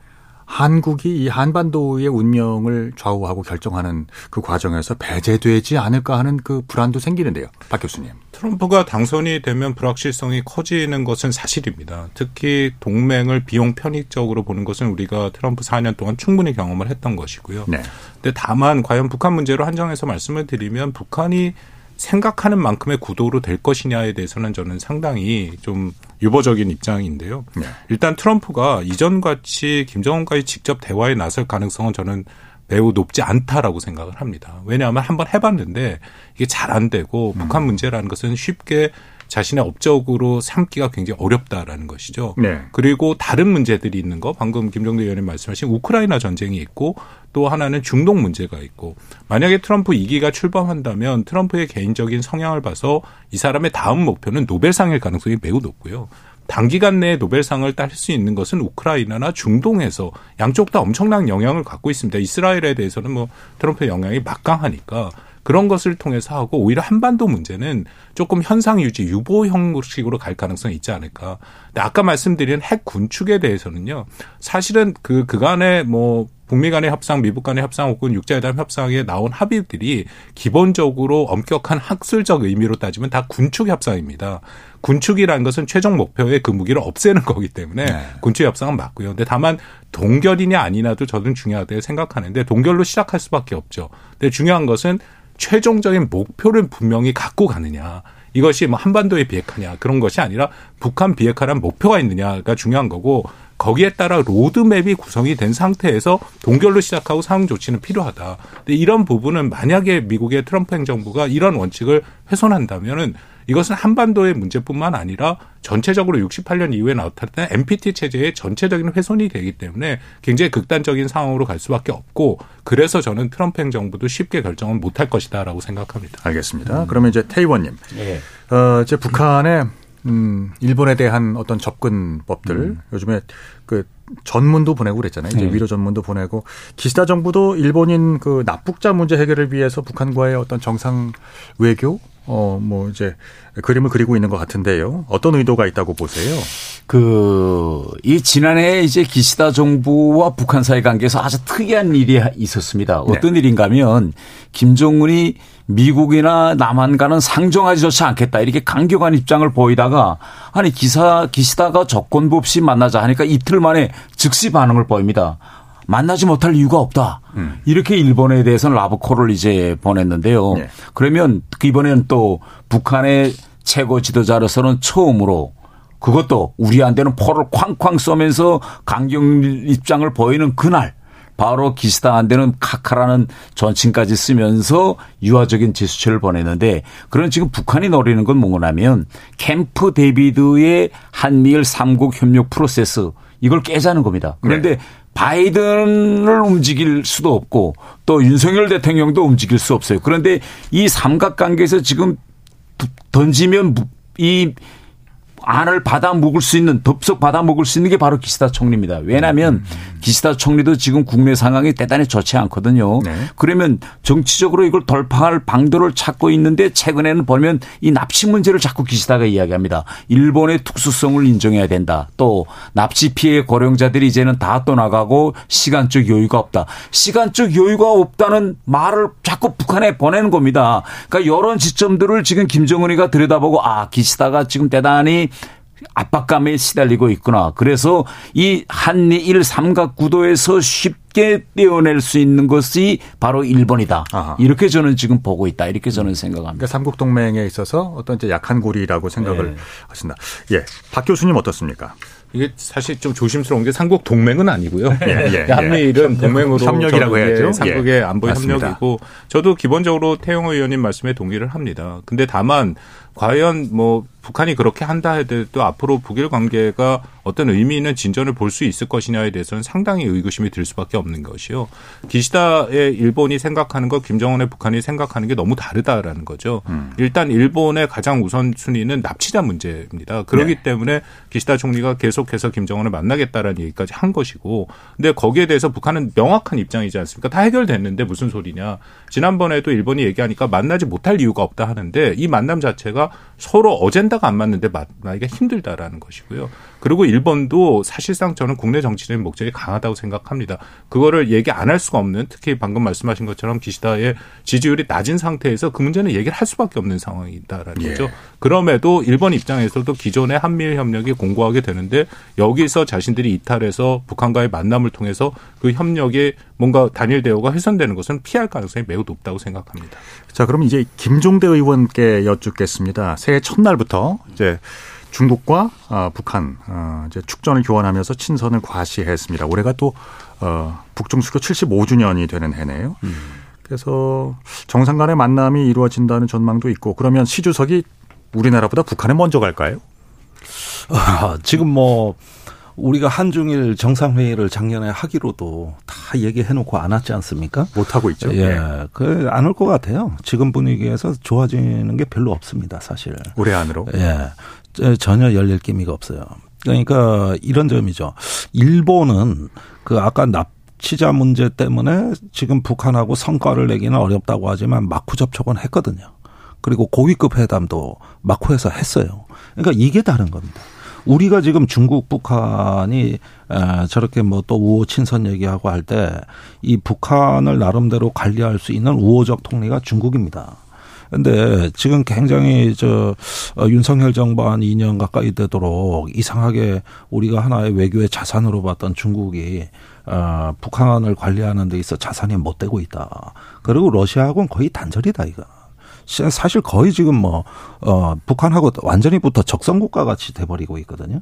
한국이 이 한반도의 운명을 좌우하고 결정하는 그 과정에서 배제되지 않을까 하는 그 불안도 생기는데요. 박 교수님. 트럼프가 당선이 되면 불확실성이 커지는 것은 사실입니다. 특히 동맹을 비용 편익적으로 보는 것은 우리가 트럼프 4년 동안 충분히 경험을 했던 것이고요. 네. 근데 다만 과연 북한 문제로 한정해서 말씀을 드리면 북한이 생각하는 만큼의 구도로 될 것이냐에 대해서는 저는 상당히 좀 유보적인 입장인데요. 네. 일단 트럼프가 이전같이 김정은과의 직접 대화에 나설 가능성은 저는 매우 높지 않다라고 생각을 합니다. 왜냐하면 한번 해봤는데 이게 잘 안 되고 음. 북한 문제라는 것은 쉽게 자신의 업적으로 삼기가 굉장히 어렵다라는 것이죠. 네. 그리고 다른 문제들이 있는 거 방금 김정대 의원님 말씀하신 우크라이나 전쟁이 있고 또 하나는 중동 문제가 있고 만약에 트럼프 2기가 출범한다면 트럼프의 개인적인 성향을 봐서 이 사람의 다음 목표는 노벨상일 가능성이 매우 높고요. 단기간 내에 노벨상을 딸 수 있는 것은 우크라이나나 중동에서 양쪽 다 엄청난 영향을 갖고 있습니다. 이스라엘에 대해서는 뭐 트럼프의 영향이 막강하니까 그런 것을 통해서 하고 오히려 한반도 문제는 조금 현상 유지 유보 형식으로 갈 가능성이 있지 않을까. 근데 아까 말씀드린 핵 군축에 대해서는요. 사실은 그 그간에 뭐 북미 간의 협상, 미국 간의 협상 혹은 육자회담 협상에 나온 합의들이 기본적으로 엄격한 학술적 의미로 따지면 다 군축 협상입니다. 군축이라는 것은 최종 목표의 그 무기를 없애는 거기 때문에 네. 군축 협상은 맞고요. 근데 다만 동결이냐 아니냐도 저는 중요하다고 생각하는데 동결로 시작할 수밖에 없죠. 근데 중요한 것은 최종적인 목표를 분명히 갖고 가느냐. 이것이 뭐 한반도의 비핵화냐 그런 것이 아니라 북한 비핵화란 목표가 있느냐가 중요한 거고 거기에 따라 로드맵이 구성이 된 상태에서 동결로 시작하고 상응 조치는 필요하다. 근데 이런 부분은 만약에 미국의 트럼프 행정부가 이런 원칙을 훼손한다면은 이것은 한반도의 문제뿐만 아니라 전체적으로 68년 이후에 나타났던 NPT 체제의 전체적인 훼손이 되기 때문에 굉장히 극단적인 상황으로 갈 수밖에 없고 그래서 저는 트럼프 행정부도 쉽게 결정은 못할 것이다라고 생각합니다. 알겠습니다. 음. 그러면 이제 태의원님, 네. 어, 이제 북한의 음, 일본에 대한 어떤 접근법들 음. 요즘에 그 전문도 보내고 그랬잖아요. 이제 네. 위로 전문도 보내고 기시다 정부도 일본인 그 납북자 문제 해결을 위해서 북한과의 어떤 정상 외교 어, 뭐 이제 그림을 그리고 있는 것 같은데요. 어떤 의도가 있다고 보세요? 그, 이 지난해 이제 기시다 정부와 북한 사이 관계에서 아주 특이한 일이 있었습니다. 어떤 네. 일인가 하면 김정은이 미국이나 남한과는 상정하지 좋지 않겠다 이렇게 강경한 입장을 보이다가 아니 기사 기시다가 조건부 없이 만나자 하니까 이틀 만에 즉시 반응을 보입니다. 만나지 못할 이유가 없다. 음. 이렇게 일본에 대해서는 라브콜을 이제 보냈는데요. 네. 그러면 이번에는 또 북한의 최고 지도자로서는 처음으로 그것도 우리한테는 포를 쾅쾅 쏘면서 강경 입장을 보이는 그날 바로 기시다한테는 각하라는 존칭까지 쓰면서 유화적인 제스처를 보냈는데 그런 지금 북한이 노리는 건 뭐냐면 캠프 데이비드의 한미일 삼국 협력 프로세스 이걸 깨자는 겁니다. 그런데 네. 바이든을 움직일 수도 없고 또 윤석열 대통령도 움직일 수 없어요. 그런데 이 삼각관계에서 지금 던지면 이 안을 받아 먹을 수 있는 덥석 받아 먹을 수 있는 게 바로 기시다 총리입니다. 왜냐하면 음. 기시다 총리도 지금 국내 상황이 대단히 좋지 않거든요. 네. 그러면 정치적으로 이걸 돌파할 방도를 찾고 있는데 최근에는 보면 이 납치 문제를 자꾸 기시다가 이야기합니다. 일본의 특수성을 인정해야 된다. 또 납치 피해 고령자들이 이제는 다 떠나가고 시간적 여유가 없다. 시간적 여유가 없다는 말을 자꾸 북한에 보내는 겁니다. 그러니까 이런 지점들을 지금 김정은이가 들여다보고 아 기시다가 지금 대단히 압박감에 시달리고 있구나. 그래서 이 한미일 삼각 구도에서 쉽게 떼어낼 수 있는 것이 바로 일본이다. 아하. 이렇게 저는 지금 보고 있다. 이렇게 저는 생각합니다. 그러니까 삼국 동맹에 있어서 어떤 이제 약한 고리라고 생각을 네. 하신다. 예, 박 교수님 어떻습니까? 이게 사실 좀 조심스러운 게 삼국 동맹은 아니고요. 예, 예, 한미일은 예. 동맹으로 협력이라고 해야죠. 삼국의 예. 안보 협력이고 저도 기본적으로 태영호 의원님 말씀에 동의를 합니다. 근데 다만 과연 뭐 북한이 그렇게 한다 해도 앞으로 북일 관계가 어떤 의미 있는 진전을 볼 수 있을 것이냐에 대해서는 상당히 의구심이 들 수밖에 없는 것이요. 기시다의 일본이 생각하는 것, 김정은의 북한이 생각하는 게 너무 다르다라는 거죠. 음. 일단 일본의 가장 우선순위는 납치자 문제입니다. 그렇기 네. 때문에 기시다 총리가 계속해서 김정은을 만나겠다라는 얘기까지 한 것이고, 근데 거기에 대해서 북한은 명확한 입장이지 않습니까? 다 해결됐는데 무슨 소리냐. 지난번에도 일본이 얘기하니까 만나지 못할 이유가 없다 하는데 이 만남 자체가 서로 어젠다가 안 맞는데 만나기가 힘들다라는 것이고요. 그리고 일본도 사실상 저는 국내 정치적인 목적이 강하다고 생각합니다. 그거를 얘기 안 할 수가 없는 특히 방금 말씀하신 것처럼 기시다의 지지율이 낮은 상태에서 그 문제는 얘기를 할 수밖에 없는 상황이다라는 예. 거죠. 그럼에도 일본 입장에서도 기존의 한미일 협력이 공고하게 되는데 여기서 자신들이 이탈해서 북한과의 만남을 통해서 그 협력이 뭔가 단일 대우가 훼손되는 것은 피할 가능성이 매우 높다고 생각합니다. 자, 그럼 이제 김종대 의원께 여쭙겠습니다. 새해 첫날부터 이제 중국과 어, 북한 어, 이제 축전을 교환하면서 친선을 과시했습니다. 올해가 또 어, 북중 수교 75주년이 되는 해네요. 음. 그래서 정상 간의 만남이 이루어진다는 전망도 있고 그러면 시 주석이 우리나라보다 북한에 먼저 갈까요? 아, 지금 뭐 우리가 한중일 정상회의를 작년에 하기로도 다 얘기해 놓고 안 왔지 않습니까? 못 하고 있죠. 예, 네. 그안 올 것 같아요. 지금 분위기에서 좋아지는 게 별로 없습니다, 사실. 올해 안으로. 예, 전혀 열릴 기미가 없어요. 그러니까 이런 점이죠. 일본은 그 아까 납치자 문제 때문에 지금 북한하고 성과를 내기는 어렵다고 하지만 마쿠 접촉은 했거든요. 그리고 고위급 회담도 마쿠에서 했어요. 그러니까 이게 다른 겁니다. 우리가 지금 중국, 북한이 저렇게 뭐 또 우호 친선 얘기하고 할 때 이 북한을 나름대로 관리할 수 있는 우호적 통리가 중국입니다. 근데 지금 굉장히 저 어, 윤석열 정부 한 2년 가까이 되도록 이상하게 우리가 하나의 외교의 자산으로 봤던 중국이 어 북한을 관리하는 데 있어 자산이 못 되고 있다. 그리고 러시아하고는 거의 단절이다 이거. 사실 거의 지금 뭐, 어, 북한하고 완전히 붙어 적성국가 같이 돼버리고 있거든요.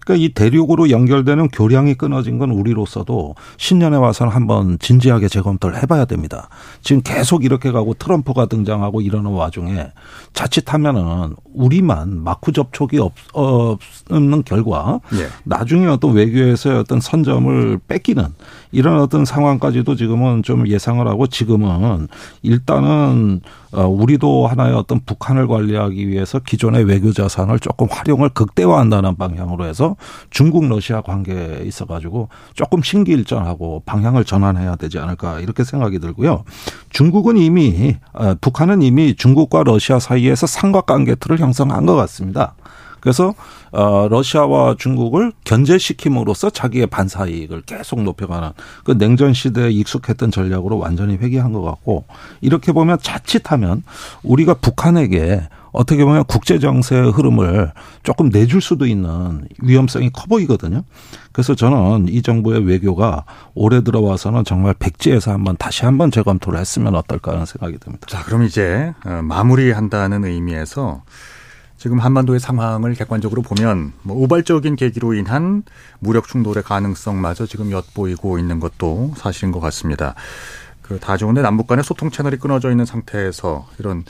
그러니까 이 대륙으로 연결되는 교량이 끊어진 건 우리로서도 신년에 와서는 한번 진지하게 재검토를 해봐야 됩니다. 지금 계속 이렇게 가고 트럼프가 등장하고 이러는 와중에 자칫하면은 우리만 마쿠 접촉이 없, 없는 결과 예. 나중에 어떤 외교에서의 어떤 선점을 뺏기는 이런 어떤 상황까지도 지금은 좀 예상을 하고 지금은 일단은 어, 우리도 하나의 어떤 북한을 관리하기 위해서 기존의 외교 자산을 조금 활용을 극대화한다는 방향으로 해서 중국 러시아 관계에 있어 가지고 조금 신기일전하고 방향을 전환해야 되지 않을까 이렇게 생각이 들고요. 중국은 이미 어, 북한은 이미 중국과 러시아 사이에서 삼각관계 틀을 형성한 것 같습니다. 그래서 어 러시아와 중국을 견제시킴으로써 자기의 반사 이익을 계속 높여가는 그 냉전 시대에 익숙했던 전략으로 완전히 회귀한 것 같고 이렇게 보면 자칫하면 우리가 북한에게 어떻게 보면 국제 정세의 흐름을 조금 내줄 수도 있는 위험성이 커 보이거든요. 그래서 저는 이 정부의 외교가 올해 들어와서는 정말 백지에서 한번 다시 한번 재검토를 했으면 어떨까 하는 생각이 듭니다. 자, 그럼 이제 어, 마무리한다는 의미에서 지금 한반도의 상황을 객관적으로 보면 뭐 우발적인 계기로 인한 무력 충돌의 가능성마저 지금 엿보이고 있는 것도 사실인 것 같습니다. 그다 좋은데 남북 간의 소통 채널이 끊어져 있는 상태에서 이런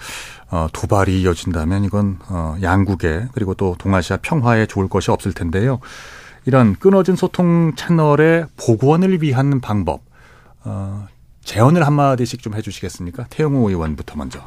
어, 도발이 이어진다면 이건 어, 양국에 그리고 또 동아시아 평화에 좋을 것이 없을 텐데요. 이런 끊어진 소통 채널의 복원을 위한 방법 어, 제언을 한마디씩 좀 해주시겠습니까? 태영호 의원부터 먼저.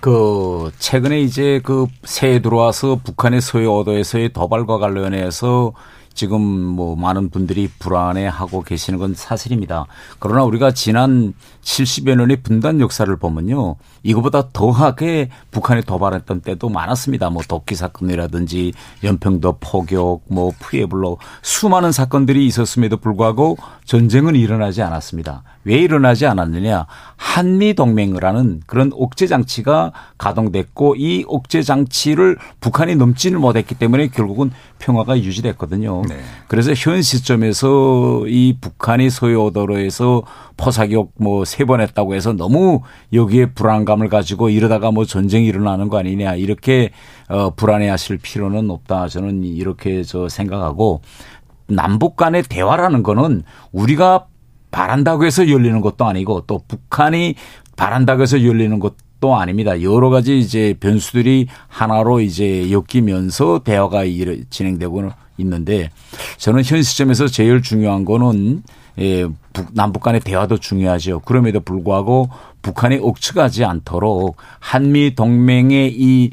그 최근에 이제 그 새해 들어와서 북한의 서해 오도에서의 도발과 관련해서 지금 뭐 많은 분들이 불안해하고 계시는 건 사실입니다. 그러나 우리가 지난 70여 년의 분단 역사를 보면요. 이거보다 더하게 북한이 도발했던 때도 많았습니다. 뭐 도끼 사건이라든지 연평도 포격, 뭐 푸에블로 수많은 사건들이 있었음에도 불구하고 전쟁은 일어나지 않았습니다. 왜 일어나지 않았느냐? 한미 동맹이라는 그런 옥죄 장치가 가동됐고 이 옥죄 장치를 북한이 넘지를 못했기 때문에 결국은 평화가 유지됐거든요. 네. 그래서 현 시점에서 이 북한이 소요도로에서 포사격 뭐세 번 했다고 해서 너무 여기에 불안감을 가지고 이러다가 뭐 전쟁이 일어나는 거 아니냐 이렇게 어 불안해 하실 필요는 없다. 저는 이렇게 저 생각하고 남북 간의 대화라는 거는 우리가 바란다고 해서 열리는 것도 아니고 또 북한이 바란다고 해서 열리는 것도 아닙니다. 여러 가지 이제 변수들이 하나로 이제 엮이면서 대화가 진행되고 있는데 저는 현 시점에서 제일 중요한 거는 예, 남북 간의 대화도 중요하죠. 그럼에도 불구하고 북한이 억측하지 않도록 한미 동맹의 이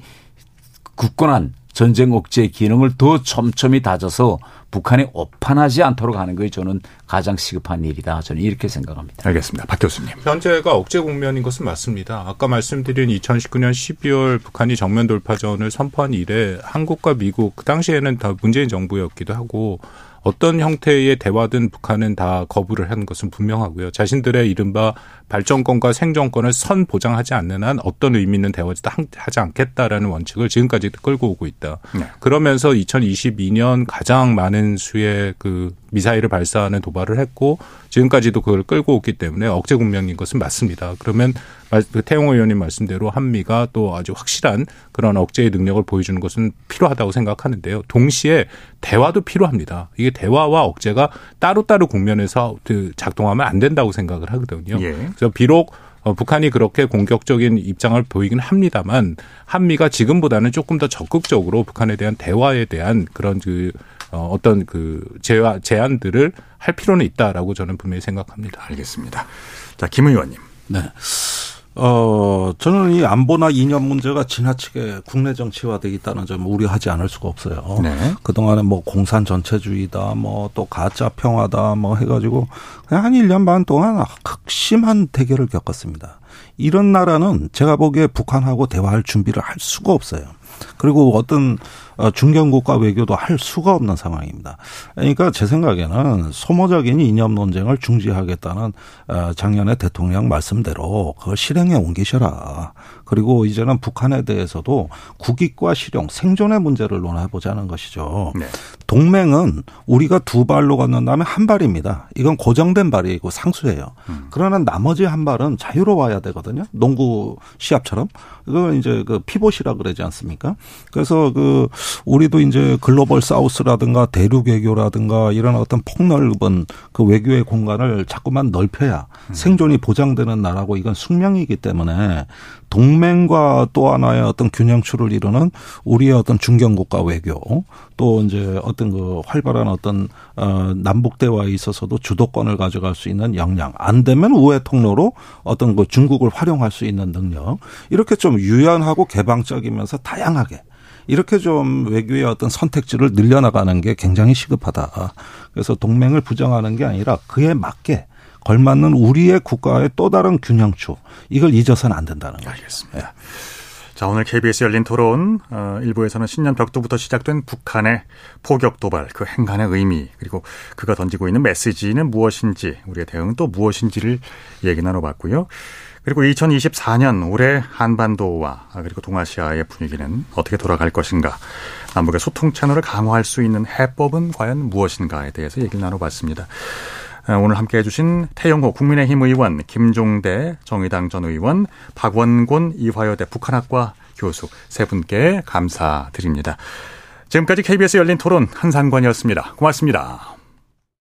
굳건한 전쟁 억제 기능을 더 촘촘히 다져서 북한이 오판하지 않도록 하는 것이 저는 가장 시급한 일이다. 저는 이렇게 생각합니다. 알겠습니다. 박 교수님. 현재가 억제 국면인 것은 맞습니다. 아까 말씀드린 2019년 12월 북한이 정면 돌파전을 선포한 이래 한국과 미국 그 당시에는 다 문재인 정부였기도 하고 어떤 형태의 대화든 북한은 다 거부를 한 것은 분명하고요. 자신들의 이른바 발전권과 생존권을 선 보장하지 않는 한 어떤 의미 있는 대화도 하지 않겠다라는 원칙을 지금까지도 끌고 오고 있다. 네. 그러면서 2022년 가장 많은 수의 그 미사일을 발사하는 도발을 했고 지금까지도 그걸 끌고 오기 때문에 억제 국면인 것은 맞습니다. 그러면 그 태용 의원님 말씀대로 한미가 또 아주 확실한 그런 억제의 능력을 보여주는 것은 필요하다고 생각하는데요. 동시에 대화도 필요합니다. 이게 대화와 억제가 따로따로 국면에서 그 작동하면 안 된다고 생각을 하거든요. 예. 그래서 비록 어, 북한이 그렇게 공격적인 입장을 보이긴 합니다만 한미가 지금보다는 조금 더 적극적으로 북한에 대한 대화에 대한 그런 그 어, 어떤 그 제화, 제안들을 할 필요는 있다라고 저는 분명히 생각합니다. 알겠습니다. 자, 김 의원님. 네. 어, 저는 이 안보나 이념 문제가 지나치게 국내 정치화돼 있다는 점을 우려하지 않을 수가 없어요. 네. 그동안에 뭐 공산 전체주의다, 뭐 또 가짜 평화다, 뭐 해가지고 그냥 한 1년 반 동안 극심한 대결을 겪었습니다. 이런 나라는 제가 보기에 북한하고 대화할 준비를 할 수가 없어요. 그리고 어떤 어, 중견국가 외교도 할 수가 없는 상황입니다. 그러니까 제 생각에는 소모적인 이념 논쟁을 중지하겠다는 어, 작년에 대통령 말씀대로 그걸 실행에 옮기셔라. 그리고 이제는 북한에 대해서도 국익과 실용, 생존의 문제를 논해보자는 것이죠. 네. 동맹은 우리가 두 발로 건넌다면 한 발입니다. 이건 고정된 발이고 상수예요. 음. 그러나 나머지 한 발은 자유로워야 되거든요. 농구 시합처럼. 이건 이제 그 피봇이라 그러지 않습니까? 그래서 그 우리도 이제 글로벌 사우스라든가 대륙 외교라든가 이런 어떤 폭넓은 그 외교의 공간을 자꾸만 넓혀야 음. 생존이 보장되는 나라고 이건 숙명이기 때문에 동맹과 또 하나의 어떤 균형추를 이루는 우리의 어떤 중견국가 외교 또 이제 어떤 그 활발한 어떤 어 남북 대화에 있어서도 주도권을 가져갈 수 있는 역량 안 되면 우회 통로로 어떤 그 중국을 활용할 수 있는 능력 이렇게 좀 유연하고 개방적이면서 다양하게 이렇게 좀 외교의 어떤 선택지를 늘려나가는 게 굉장히 시급하다. 그래서 동맹을 부정하는 게 아니라 그에 맞게 걸맞는 우리의 국가의 또 다른 균형추 이걸 잊어서는 안 된다는 거죠. 알겠습니다. 네. 자, 오늘 KBS 열린 토론 어, 일부에서는 신년 벽두부터 시작된 북한의 포격 도발, 그 행간의 의미, 그리고 그가 던지고 있는 메시지는 무엇인지, 우리의 대응은 또 무엇인지를 얘기 나눠봤고요. 그리고 2024년 올해 한반도와 그리고 동아시아의 분위기는 어떻게 돌아갈 것인가, 남북의 소통 채널을 강화할 수 있는 해법은 과연 무엇인가에 대해서 얘기를 나눠봤습니다. 어, 오늘 함께 해주신 태영호 국민의힘 의원, 김종대 정의당 전 의원, 박원곤 이화여대 북한학과 교수 세 분께 감사드립니다. 지금까지 KBS 열린 토론 한상관이었습니다. 고맙습니다.